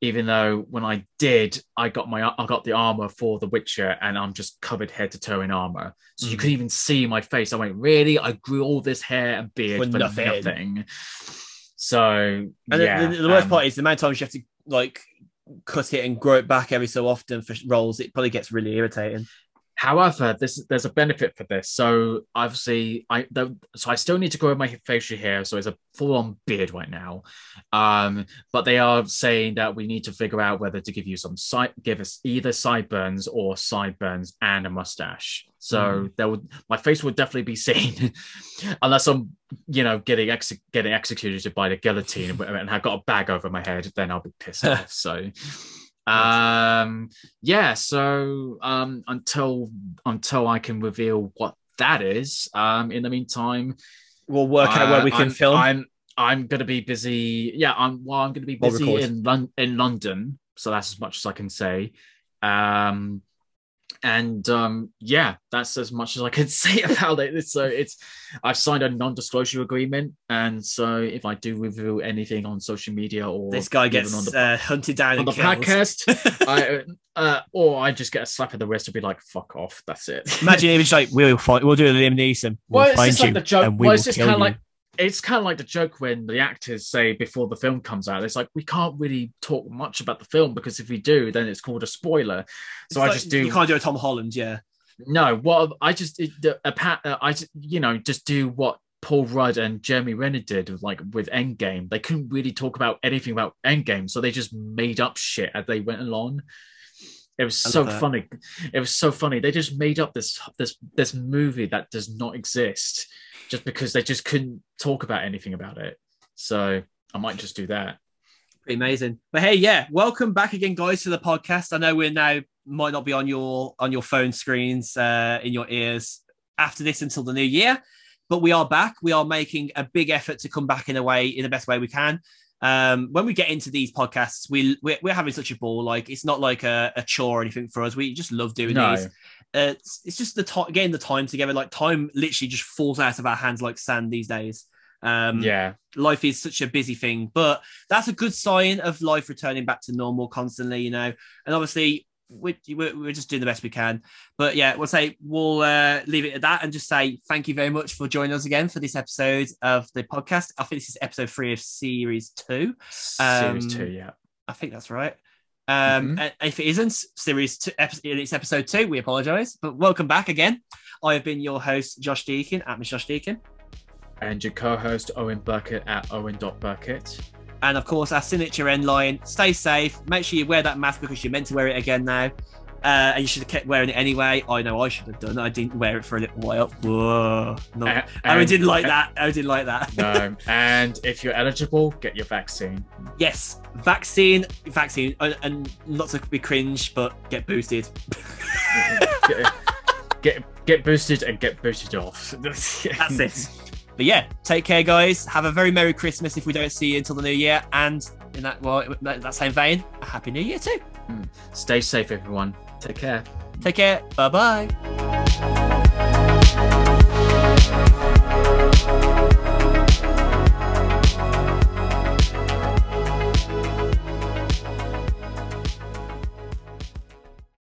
even though when I did I got my I got the armor for The Witcher and I'm just covered head to toe in armor so you Mhm. couldn't even see my face I went really I grew all this hair and beard For for, nothing. nothing, so And yeah the, the, the worst um, part is the amount of times you have to like cut it and grow it back every so often for roles. It probably gets really irritating. However, this there's a benefit for this. So obviously, I the, so I still need to grow my facial hair, so it's a full on beard right now. Um, but they are saying that we need to figure out whether to give you some side, give us either sideburns or sideburns and a mustache. So Mhm. there would my face would definitely be (laughs) seen, unless I'm you know getting ex- getting executed by the guillotine and, and I've got a bag over my head. Then I'll be pissed off. (laughs) So. Um yeah so um until until i can reveal what that is um in the meantime We'll work out where uh, we can I'm, film. i'm i'm gonna be busy yeah i'm well i'm gonna be busy in Lon- in london so that's as much as i can say. Um and um yeah that's as much as i can (laughs) say about it so it's i've signed a non-disclosure agreement and so if i do reveal anything on social media or this guy gets on the uh, hunted down on the killed. podcast, (laughs) I uh, or I just get a slap in the wrist and be like, "Fuck off." That's it. Imagine if it's like we'll find, we'll do a Liam Neeson. We'll well, it's find just you like the joke. and we Well, will it's just kill kind of you. like it's kind of like the joke when the actors say before the film comes out, it's like we can't really talk much about the film because if we do, then it's called a spoiler. It's So I like- just do You can't do a Tom Holland, yeah. no. What I just it- the, a pat, uh, I just, you know just do what Paul Rudd and Jeremy Renner did with, like with Endgame. They couldn't really talk about anything about Endgame, so they just made up shit as they went along. It was so that. funny. It was so funny. They just made up this this this movie that does not exist just because they just couldn't talk about anything about it. So I might just do that. Pretty amazing. But hey, yeah, welcome back again, guys, to the podcast. I know we're now might not be on your on your phone screens, uh, in your ears after this until the new year, but we are back. We are making a big effort to come back in a way in the best way we can. Um, when we get into these podcasts, we we're, we're having such a ball. Like it's not like a, a chore or anything for us. We just love doing No. these. Uh, it's, it's just the time, getting the time together. Like time literally just falls out of our hands like sand these days. Um, yeah. life is such a busy thing, but that's a good sign of life returning back to normal constantly, you know. And obviously, we're, we're, we're just doing the best we can. But yeah, we'll say we'll uh, leave it at that and just say thank you very much for joining us again for this episode of the podcast. I think this is episode three of series two. Series Um, two, yeah. I think that's right. Um, Mhm. If it isn't series two, it's episode two, we apologize. But welcome back again. I have been your host, Josh Deacon, at Miss Josh Deacon. And your co-host Owen Burkett at Owen.Burkett. And of course, our signature end line stay safe. Make sure you wear that mask because you're meant to wear it again now. Uh, and you should have kept wearing it anyway. I know I should have done. I didn't wear it for a little while. Whoa. No. I and- didn't like that. I didn't like that. No, (laughs) and if you're eligible, get your vaccine. Yes, vaccine, vaccine, and, and not to be cringe, but get boosted. (laughs) get, get get boosted and get boosted off. (laughs) That's it. But yeah, take care, guys. Have a very merry Christmas if we don't see you until the new year, and in that well, in that same vein, a happy new year too. Stay safe, everyone. Take care. Take care. Bye bye.